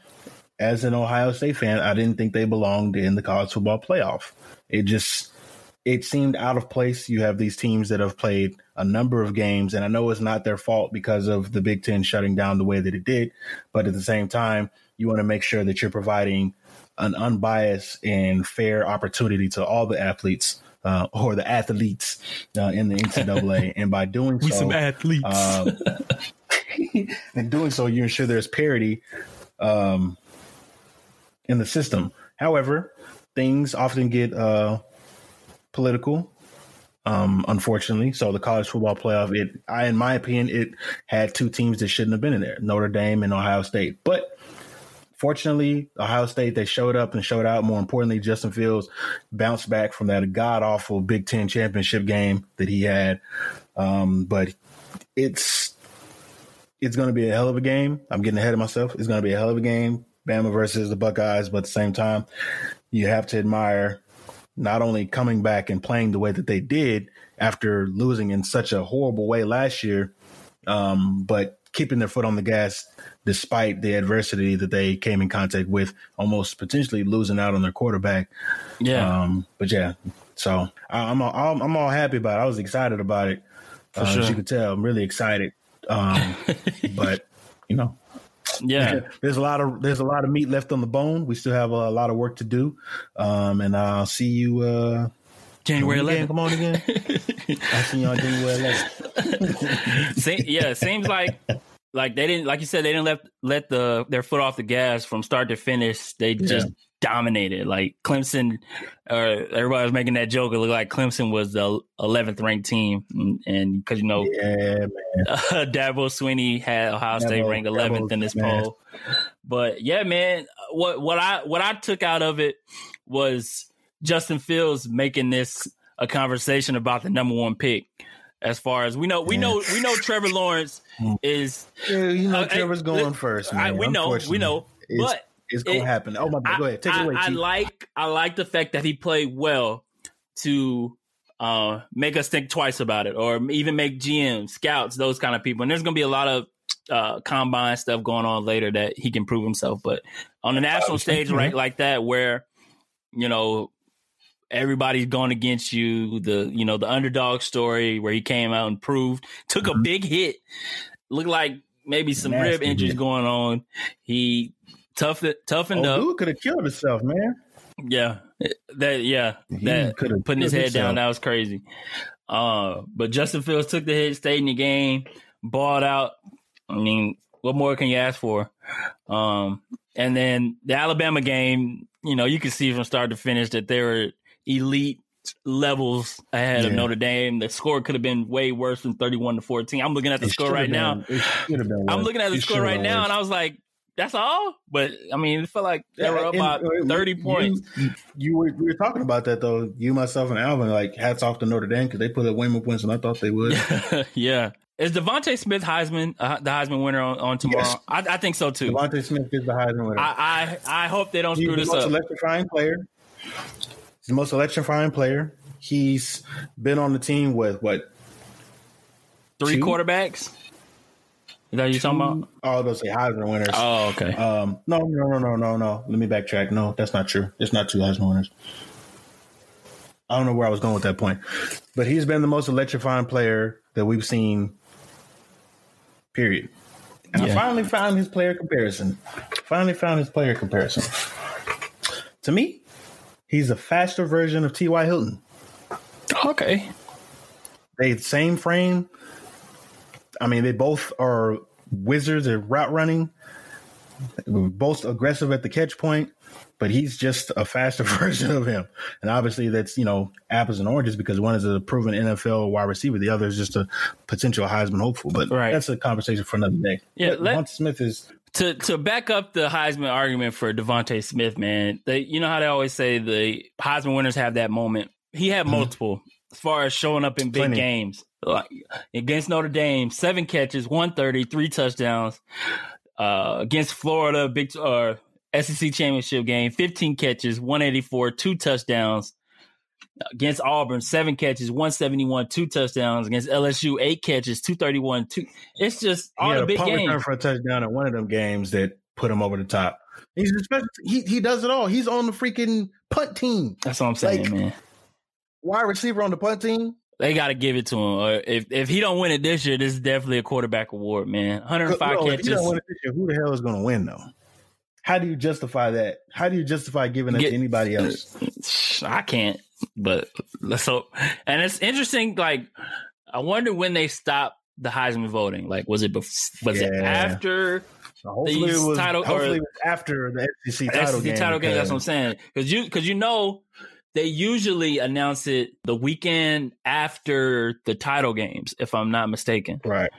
as an Ohio State fan, I didn't think they belonged in the college football playoff. It just it seemed out of place. You have these teams that have played a number of games, and I know it's not their fault because of the Big Ten shutting down the way that it did, but at the same time, you want to make sure that you're providing an unbiased and fair opportunity to all the athletes uh, or the athletes uh, in the NCAA, (laughs) and by doing we so, some athletes. um, (laughs) in doing so, you ensure there's parity um, in the system. However, things often get uh, political, um, unfortunately. So the college football playoff, it, I, in my opinion, it had two teams that shouldn't have been in there: Notre Dame and Ohio State. But fortunately, Ohio State they showed up and showed out. More importantly, Justin Fields bounced back from that god awful Big Ten championship game that he had. Um, but it's it's going to be a hell of a game. I'm getting ahead of myself. It's going to be a hell of a game. Bama versus the Buckeyes, but at the same time, you have to admire not only coming back and playing the way that they did after losing in such a horrible way last year, um, but keeping their foot on the gas despite the adversity that they came in contact with, almost potentially losing out on their quarterback. Yeah. Um, but yeah, so I, I'm all, I'm, all happy about it. I was excited about it. Uh, sure. As you could tell, I'm really excited. Um, (laughs) but you know, yeah. (laughs) there's a lot of there's a lot of meat left on the bone. We still have a, lot of work to do. Um, and I'll see you uh, January when 11th. Come on again. I'll (laughs) see y'all January 11th. Se- (laughs) yeah, it seems like like they didn't like you said they didn't let let the their foot off the gas from start to finish. They just dominated. Like Clemson, uh, everybody was making that joke. It looked like Clemson was the 11th ranked team, and because you know Yeah, man. uh, (laughs) Dabo Swinney had Ohio State ranked 11th in this Dabo's poll. But yeah, man, what what I what I took out of it was Justin Fields making this a conversation about the number one pick. As far as we know, we know we know Trevor Lawrence is. Yeah, you know Uh, Trevor's going look, first, man. I, we know, we know, It's, but it's it- to happen. Oh my God, go ahead, take I, it away. I like I like the fact that he played well to uh, make us think twice about it, or even make GM scouts those kind of people. And there's going to be a lot of uh, combine stuff going on later that he can prove himself. But on the national stage, right, like that, where you know everybody's going against you, the you know the underdog story where he came out and proved, took a Mhm. big hit, looked like maybe some rib injuries hit. going on. He toughened toughened oh, up. dude could have killed himself, man. Yeah, that yeah, He that could have putting his head down that was crazy. Uh, but Justin Fields took the hit, stayed in the game, balled out. I mean, what more can you ask for? Um, and then the Alabama game, you know, you could see from start to finish that they were elite levels ahead of Notre Dame. The score could have been way worse than thirty-one to fourteen. I'm looking at the score right now. I'm looking at the score right now, and I was like, "That's all." But I mean, it felt like they were up by thirty points. You, you were we were talking about that though. You, myself, and Alvin. Like hats off to Notre Dame because they put up way more points than I thought they would. (laughs) yeah. Is DeVonta Smith Heisman uh, the Heisman winner on, on tomorrow? Yes. I, I think so too. DeVonta Smith is the Heisman winner. I, I I hope they don't He's screw this up. electrifying player. He's the most electrifying player. He's been on the team with what? Three two? quarterbacks. Is that what you're talking about? Oh, I was gonna say Heisman winners. Oh, okay. Um, no, no, no, no, no, no. Let me backtrack. No, that's not true. It's not two Heisman winners. I don't know where I was going with that point, but he's been the most electrifying player that we've seen. Period. And I finally found his player comparison. Finally found his player comparison. To me, he's a faster version of T.Y. Hilton. okay. They same frame. I mean, they both are wizards at route running. Both aggressive at the catch point, but he's just a faster (laughs) version of him. And obviously, that's you know apples and oranges because one is a proven NFL wide receiver, the other is just a potential Heisman hopeful. But Right. that's a conversation for another day. Yeah, But let- DeVonta Smith is To to back up the Heisman argument for DeVonta Smith, man, they you know how they always say the Heisman winners have that moment. He had Mhm. multiple as far as showing up in big Plenty. games. Like against Notre Dame, seven catches, 130, three touchdowns. Uh, against Florida, big uh, SEC championship game, 15 catches, 184, two touchdowns. Against Auburn, seven catches, 171, two touchdowns. Against LSU, eight catches, 231, two. It's just all he the big return games. for a touchdown in one of them games that put him over the top. He's especially, he he does it all. He's on the freaking punt team, That's what I'm saying, Like, man. wide receiver on the punt team. They got to give it to him. Or if if he don't win it this year, this is definitely a quarterback award, man. 105 No, if you catches. don't win it this year, who the hell is going to win though? How do you justify that? How do you justify giving it to anybody else? (sniffs) I can't. But let's hope. And it's interesting. Like, I wonder when they stopped the Heisman voting. Like, was it bef- was it Yeah. after Hopefully it was. title- hopefully it was after the SEC title SEC game. title game? That's what I'm saying. Because you because you know they usually announce it the weekend after the title games, if I'm not mistaken. Right.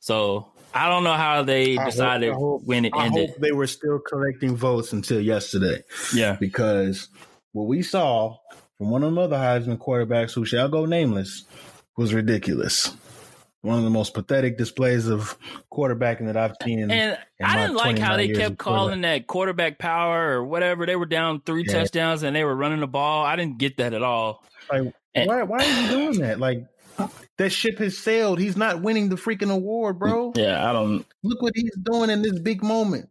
So I don't know how they I hope- decided I hope- when it I ended. hope they were still collecting votes until yesterday Yeah. because what we saw from one of them other Heisman quarterbacks who shall go nameless was ridiculous. One of the most pathetic displays of quarterbacking that I've seen. And in I didn't like how they kept calling that quarterback power or whatever. They were down three Yeah. touchdowns and they were running the ball. I didn't get that at all. Like, And- why, why are you doing that? Like, that ship has sailed. He's not winning the freaking award, bro. Yeah, I don't. Look what he's doing in this big moment.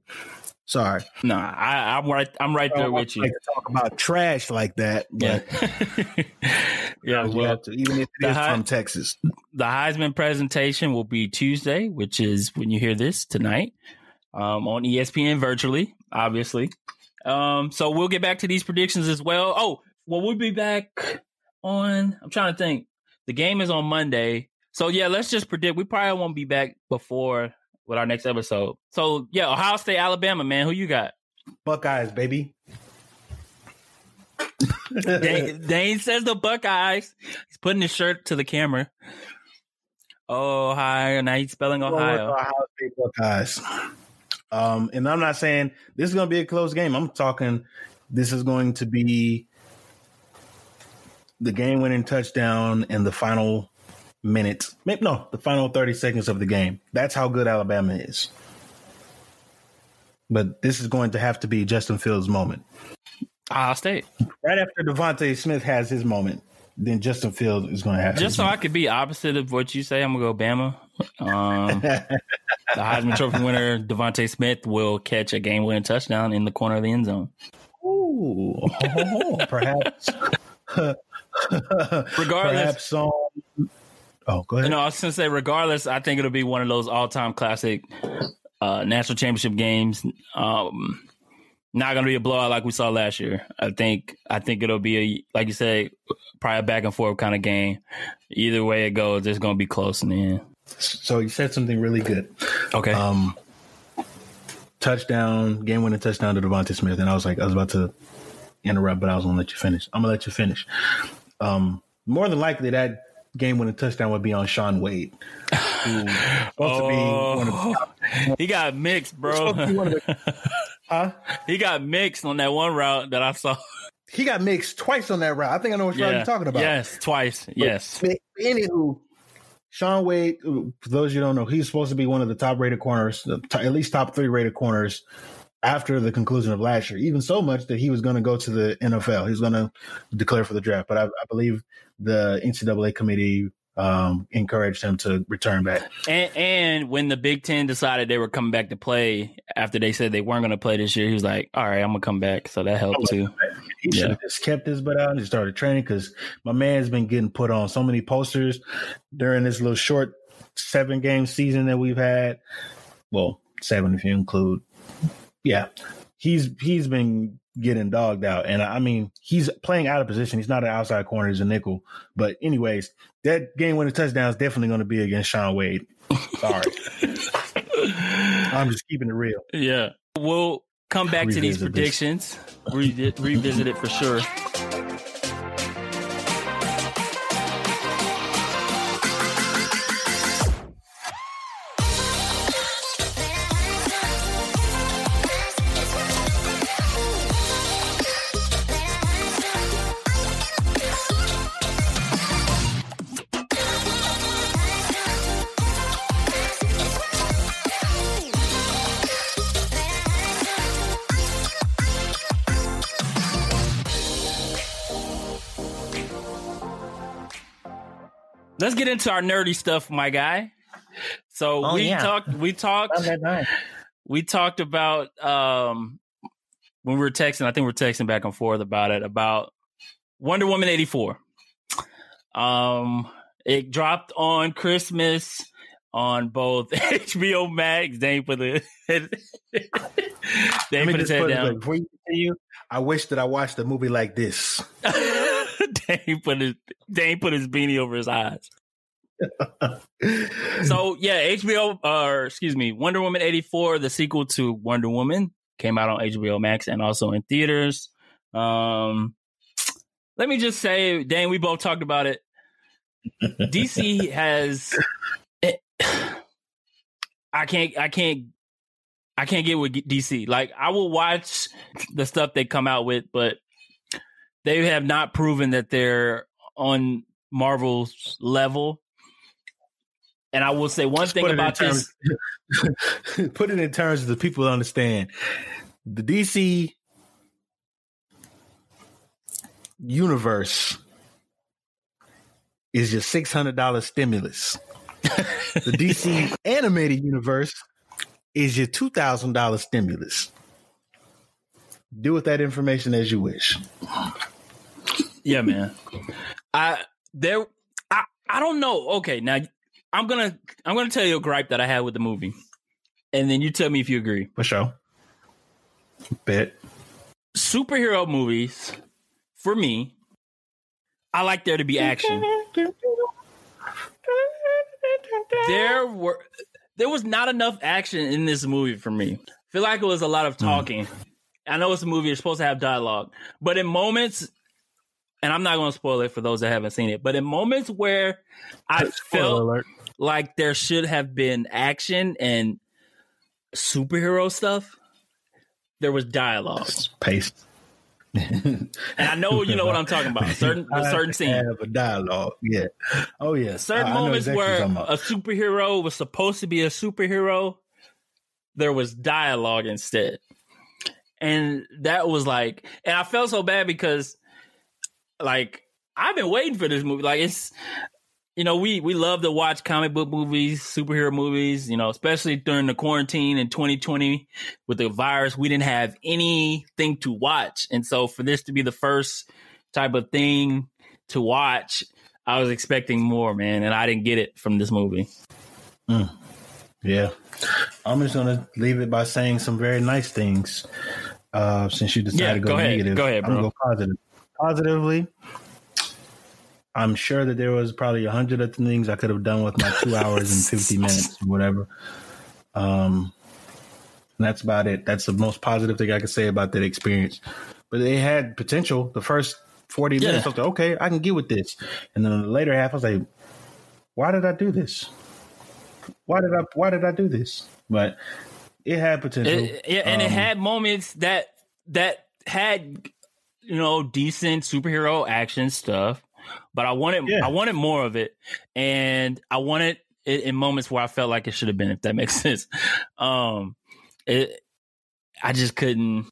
Sorry. No, I, I'm right. I'm right there with you. like talk about trash like that, Yeah. (laughs) yeah. Well, to, even if it is from Texas. the Heisman presentation will be Tuesday, which is when you hear this tonight, um, on ESPN virtually, obviously. Um, so we'll get back to these predictions as well. Oh, well, we'll be back on. I'm trying to think. The game is on Monday, so yeah, let's just predict. We probably won't be back before with our next episode. So yeah, Ohio State, Alabama, man, who you got? Buckeyes, baby. Dane, (laughs) Dane says the Buckeyes. He's putting his shirt to the camera. Oh, Ohio. Now he's spelling Ohio. Ohio State Buckeyes. Um, and I'm not saying this is going to be a close game. I'm talking this is going to be the game winning touchdown in the final minutes. Maybe no, the final 30 seconds of the game. That's how good Alabama is. But this is going to have to be Justin Fields' moment. Ohio State. Right after DeVonta Smith has his moment, then Justin Fields is going to have Just so I could be opposite of what you say, I'm gonna go Bama. Um, (laughs) the Heisman Trophy winner DeVonta Smith will catch a game-winning touchdown in the corner of the end zone. Ooh, (laughs) perhaps. (laughs) Regardless, perhaps on. Oh, go ahead. you know, I was gonna say, regardless, I think it'll be one of those all-time classic uh, national championship games. Um, not gonna be a blowout like we saw last year. I think I think it'll be a like you say, probably a back and forth kind of game. Either way it goes, it's gonna be close in the end. So you said something really good. Okay. Um, touchdown, game winning touchdown to DeVonta Smith, and I was like, I was about to interrupt, but I was gonna let you finish. I'm gonna let you finish. Um, more than likely, that game winning touchdown would be on Shaun Wade, who's (sighs) supposed to be one of the Oh, he got mixed, bro. supposed to be one of the- (laughs) Huh? he got mixed on that one route that I saw. He got mixed twice on that route. I think I know what route you're talking about. Yes, twice. Yes. Anywho, Shaun Wade, for those you don't know, he's supposed to be one of the top rated corners, at least top three rated corners after the conclusion of last year. Even so much that he was going to go to the NFL. He was going to declare for the draft. But I, I believe the NCAA committee um, encouraged him to return back. And, and when the Big Ten decided they were coming back to play after they said they weren't going to play this year, he was like, "All right, I'm gonna come back." So that helped too. He should have just kept his butt out and just started training because my man's been getting put on so many posters during this little short seven game season that we've had. Well, seven if you include. Yeah. He's he's been getting dogged out. And I mean, he's playing out of position. He's not an outside corner, he's a nickel. But anyways, that game winning touchdown is definitely going to be against Shaun Wade. Sorry. (laughs) I'm just keeping it real. Yeah, we'll come back to these predictions. Re- revisit it for sure. Into our nerdy stuff, my guy. So Oh, we yeah. talked. We talked. we talked about um when we were texting. I think we are texting back and forth about it about Wonder Woman eighty four. Um, it dropped on Christmas on both (laughs) HBO Max. They ain't put the (laughs) they Let me put his just head put it down. like, before you I wish that I watched a movie like this. (laughs) they put his they ain't put his beanie over his eyes. (laughs) So yeah, HBO or excuse me, Wonder Woman eighty four, the sequel to Wonder Woman, came out on HBO Max and also in theaters. Um, let me just say, Dane, we both talked about it. DC (laughs) has, it, I can't, I can't, I can't get with DC. Like I will watch the stuff they come out with, but they have not proven that they're on Marvel's level. And I will say one thing Put it in about this. (laughs) put it in terms of the people understand. The DC universe is your six hundred dollars stimulus. the DC (laughs) animated universe is your two thousand dollars stimulus. Do with that information as you wish. Yeah, man. I there I I don't know. Okay, now I'm gonna I'm gonna tell you a gripe that I had with the movie. And then you tell me if you agree. For sure. Bit. Superhero movies, for me, I like there to be action. There were there was not enough action in this movie for me. I feel like it was a lot of hmm. talking. I know it's a movie, you're supposed to have dialogue. But in moments and I'm not gonna spoil it for those that haven't seen it, but in moments where I Spoiler felt alert. Like there should have been action and superhero stuff, there was dialogue. Paste. (laughs) And I know you know what I'm talking about. Certain (laughs) a certain scene. Have a dialogue. Yeah. Oh yeah. certain I- I moments exactly where you're talking about. a superhero was supposed to be a superhero, there was dialogue instead. And that was like, and I felt so bad because, like, I've been waiting for this movie. Like, it's, you know, we we love to watch comic book movies, superhero movies. You know, especially during the quarantine in 2020 with the virus, we didn't have anything to watch, and so for this to be the first type of thing to watch, I was expecting more, man, and I didn't get it from this movie. Yeah. I'm just gonna leave it by saying some very nice things. Uh, since you decided Yeah, to go, go ahead. negative, Go ahead, I'm gonna bro. go positive. Positively, I'm sure that there was probably a hundred other things I could have done with my two hours and fifty minutes, or whatever. Um, and that's about it. That's the most positive thing I can say about that experience. But they had potential. The first forty Yeah. minutes, I was like, okay, I can get with this. And then the later half, I was like, why did I do this? Why did I? Why did I do this? But it had potential. It- yeah, and it Um, had moments that that had you know decent superhero action stuff, but I wanted Yeah. I wanted more of it, and I wanted it in moments where I felt like it should have been, if that (laughs) makes sense. Um, it I just couldn't.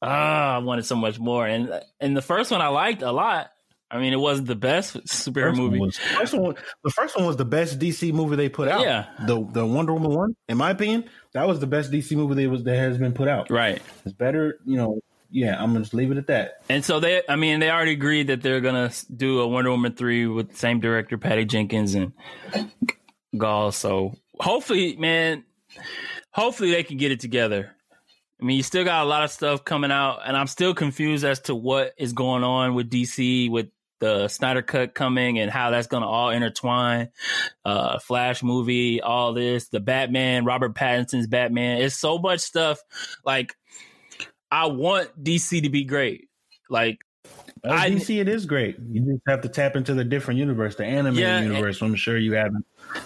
Ah, I wanted so much more, and and the first one I liked a lot. I mean, it wasn't the best superhero movie. was- first one, the first one was the best DC movie they put out. Yeah. the the Wonder Woman one, in my opinion, that was the best DC movie that was that has been put out. Right. It's better, you know. Yeah, I'm gonna just leave it at that. And so they, I mean, they already agreed that they're gonna do a Wonder Woman three with the same director, Patty Jenkins and Gal. So hopefully, man, hopefully they can get it together. I mean, you still got a lot of stuff coming out, and I'm still confused as to what is going on with DC with the Snyder Cut coming and how that's going to all intertwine. Uh, Flash movie, all this, the Batman, Robert Pattinson's Batman. It's so much stuff. Like, I want DC to be great. Like, I- DC, it is great. You just have to tap into the different universe, the animated Yeah, and- universe. I'm sure you haven't,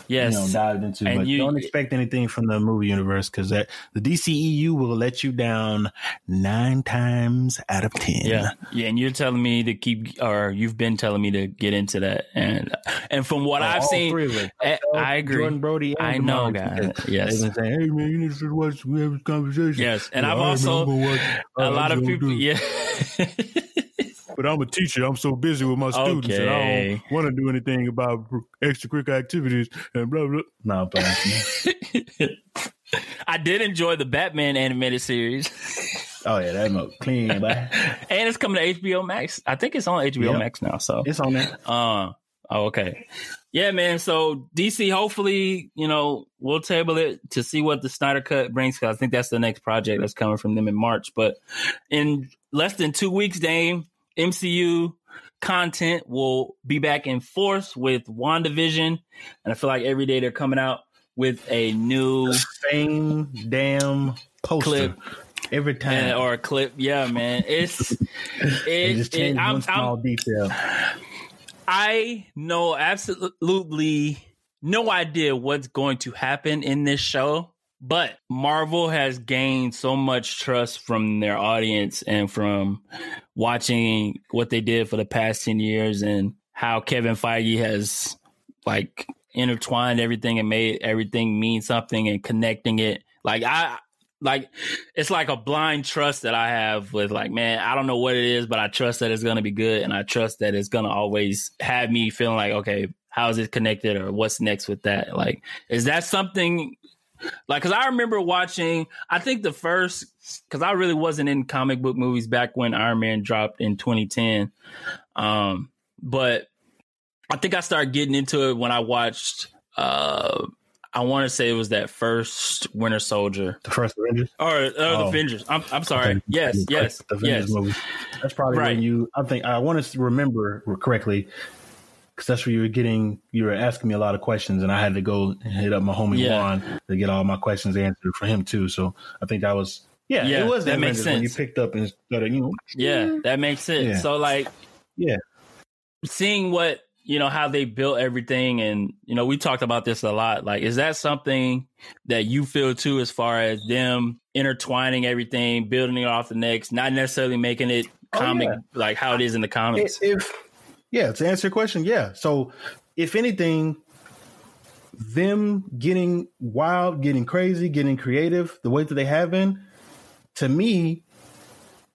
yes, you know, dived into. And but you- don't expect anything from the movie universe because that the DCEU will let you down nine times out of ten. Yeah, yeah, and you're telling me to keep, or you've been telling me to get into that, and and from what Oh, I've seen, them. Eh, I, I agree. Jordan Brody. And I know, guys. Yes. They've been saying, "Hey man, you need to watch. We have a conversation." Yes, and Yeah, I've all right, man, also a lot of people, yeah. (laughs) But but I'm a teacher. I'm so busy with my students, and I don't want to do anything about extracurricular activities and blah blah. No, but (laughs) I did enjoy the Batman animated series, oh yeah, that look clean, but (laughs) and it's coming to HBO Max. I think it's on HBO Yep. Max now. So, it's on there. uh, oh, okay, yeah, man. So DC, hopefully, you know, we'll table it to see what the Snyder Cut brings. Cause I think that's the next project that's coming from them in March. But in less than two weeks, Dane, MCU content will be back in force with WandaVision, and I feel like every day they're coming out with a new Same damn poster Clip. every time. and, or a clip. Yeah, man. It's (laughs) it, just it, I'm, one small I'm, detail. I know absolutely no idea what's going to happen in this show, but Marvel has gained so much trust from their audience and from watching what they did for the past 10 years and how Kevin Feige has like intertwined everything and made everything mean something and connecting it. Like I like it's like a blind trust that I have with like, man, I don't know what it is, but I trust that it's gonna be good and I trust that it's gonna always have me feeling like, okay, how is it connected or what's next with that? Like, is that something like because I remember watching, I think the first because I really wasn't in comic book movies back when Iron Man dropped in 2010. Um, but I think I started getting into it when I watched uh I want to say it was that first Winter Soldier The first Avengers. or uh, the Oh. Avengers. I'm I'm sorry. Okay. Yes, The yes, first Avengers yes. movie. That's probably Right. when you. I think I want to remember correctly because that's where you were getting. You were asking me a lot of questions, and I had to go and hit up my homie Yeah. Juan to get all my questions answered for him too. So I think that was. Yeah, Yeah, it was that makes sense. when you picked up and started, you know, Yeah, (laughs) that makes sense. Yeah. So like Yeah. seeing what you know how they built everything and you know we talked about this a lot like is that something that you feel too as far as them intertwining everything building it off the next not necessarily making it Oh, comic yeah. like how it is in the comics if yeah to answer your question yeah. So if anything them getting wild getting crazy getting creative the way that they have been to me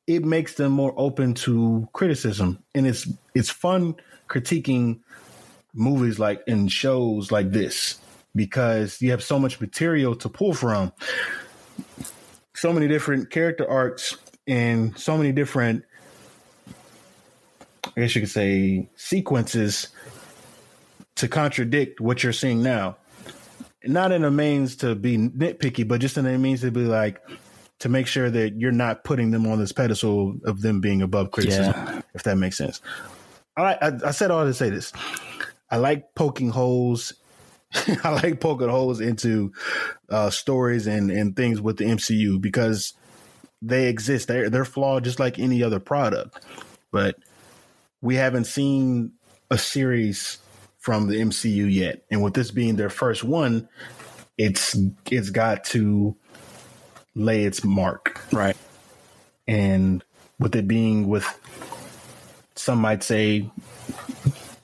it makes them more open to criticism. And it's it's fun critiquing movies like and shows like this because you have so much material to pull from. So many different character arcs and so many different I guess you could say sequences to contradict what you're seeing now. Not in a means to be nitpicky, but just in a means to be like to make sure that you're not putting them on this pedestal of them being above criticism, if that makes sense. I, I, I said all to say this. I like poking holes. (laughs) I like poking holes into uh, stories and, and things with the MCU because they exist. They're they're flawed just like any other product. But we haven't seen a series from the MCU yet. And with this being their first one, it's it's got to lay its mark. right And with it being with some might say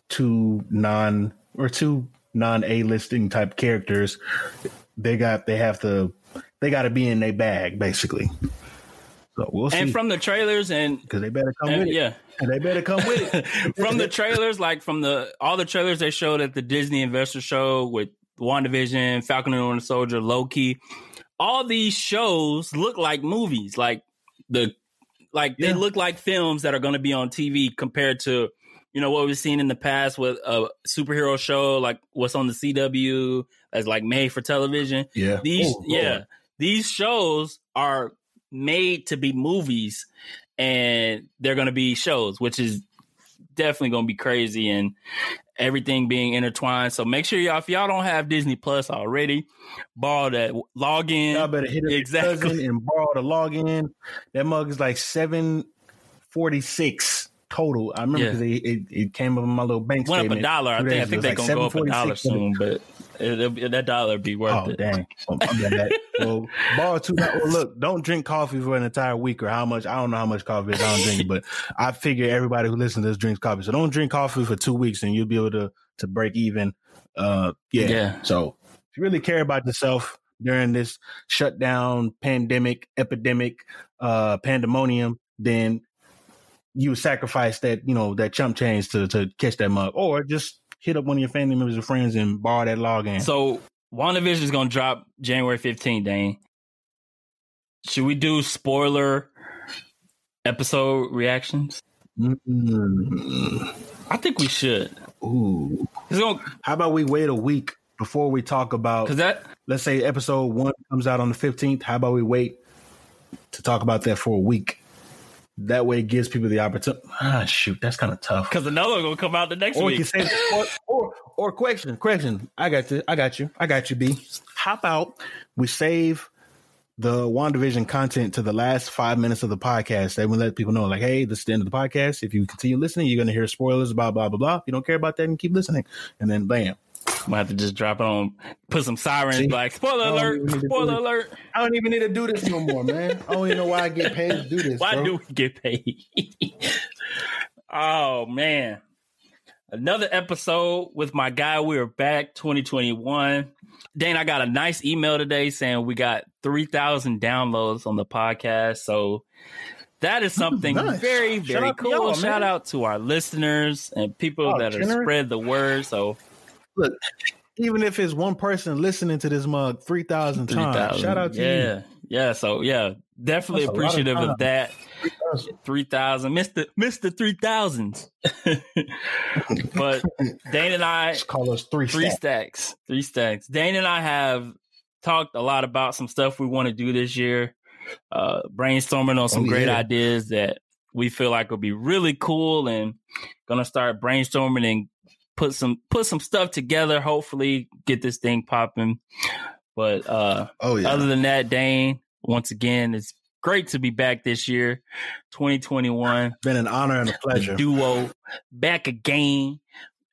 two non or two non A listing type characters, they got they have to they got to be in their bag basically. So we'll see and from the trailers and because they better come and- with it. yeah they better come with it. (laughs) from the trailers, like from the all the trailers they showed at the Disney Investor Show with WandaVision, Falcon and the Soldier, Loki, all these shows look like movies. Like the like they look like films that are going to be on TV compared to you know what we've seen in the past with a superhero show like what's on the CW as like made for television. Yeah. These Oh, Lord. yeah, these shows are made to be movies and they're going to be shows, which is definitely going to be crazy and everything being intertwined. So make sure y'all, if y'all don't have Disney Plus already, borrow that login. Y'all better hit up Exactly. and borrow the login. That mug is like seven forty six total. I remember Yeah. because it, it, it came up in my little bank Went up a dollar. I think. I think they're It gonna go up a dollar $7.46. soon, but it'll, that dollar be worth Oh it. dang! Oh, (laughs) well, borrow two. Well, look, don't drink coffee for an entire week or how much. I don't know how much coffee is. I don't drink, but I figure everybody who listens to this drinks coffee. So don't drink coffee for two weeks, and you'll be able to to break even. Uh, yeah. Yeah. So if you really care about yourself during this shutdown, pandemic, epidemic, uh, pandemonium, then you would sacrifice that, you know, that chump change to to catch that mug, or just hit up one of your family members or friends and borrow that login. So WandaVision is gonna drop January 15th, Dane. Should we do spoiler episode reactions? Mm. I think we should. Ooh. Gonna How about we wait a week before we talk about? because that Let's say episode one comes out on the fifteenth. How about we wait to talk about that for a week? That way, it gives people the opportunity. Ah, shoot, that's kind of tough. because another one gonna come out the next Or we week. can say, or, or or question, question. I got you. I got you. I got you. B. How about we save the WandaVision content to the last five minutes of the podcast? That we let people know, like, hey, this is the end of the podcast. If you continue listening, you're going to hear spoilers. Blah blah blah blah. If you don't care about that, and keep listening, and then bam. Might have to just drop it on, put some sirens, See? like spoiler alert, we need to do spoiler alert. I don't even need to do this no more, man. I don't even know why I get paid to do this. Why bro. do we get paid? (laughs) oh man. Another episode with my guy. We are back 2021. Dane, I got a nice email today saying we got 3,000 downloads on the podcast. So that is something Nice. very, Shout very out cool. y'all, Shout out to our listeners and people Oh, that have generous. spread the word. So Look, even if it's one person listening to this mug three thousand times, 3,000. shout out to yeah. you. Yeah. Yeah. So yeah, definitely That's a lot of appreciative of that. 3,000. three thousand, Mister Mister three thousands. (laughs) but Dane and I, Just call us three. three stacks. stacks, three stacks. Dane and I have talked a lot about some stuff we want to do this year. Uh, brainstorming on some Oh, great yeah. ideas that we feel like will be really cool, and gonna start brainstorming and put some put some stuff together. Hopefully, get this thing popping. But uh, Oh yeah. other than that, Dane, once again, it's great to be back this year, 2021. Been an honor and a pleasure. Duo back again.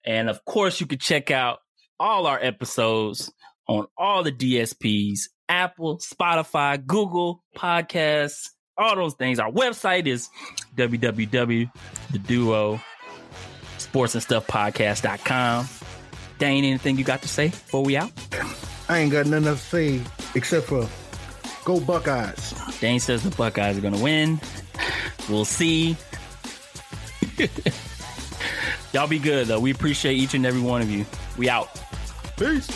And of course, you can check out all our episodes on all the DSPs Apple, Spotify, Google, podcasts, all those things. Our website is www.theduo sports and stuff podcast.com. Dane, anything you got to say before we out? I ain't got nothing to say except for go Buckeyes. Dane says the Buckeyes are going to win. We'll see. (laughs) Y'all be good, though. We appreciate each and every one of you. We out. Peace.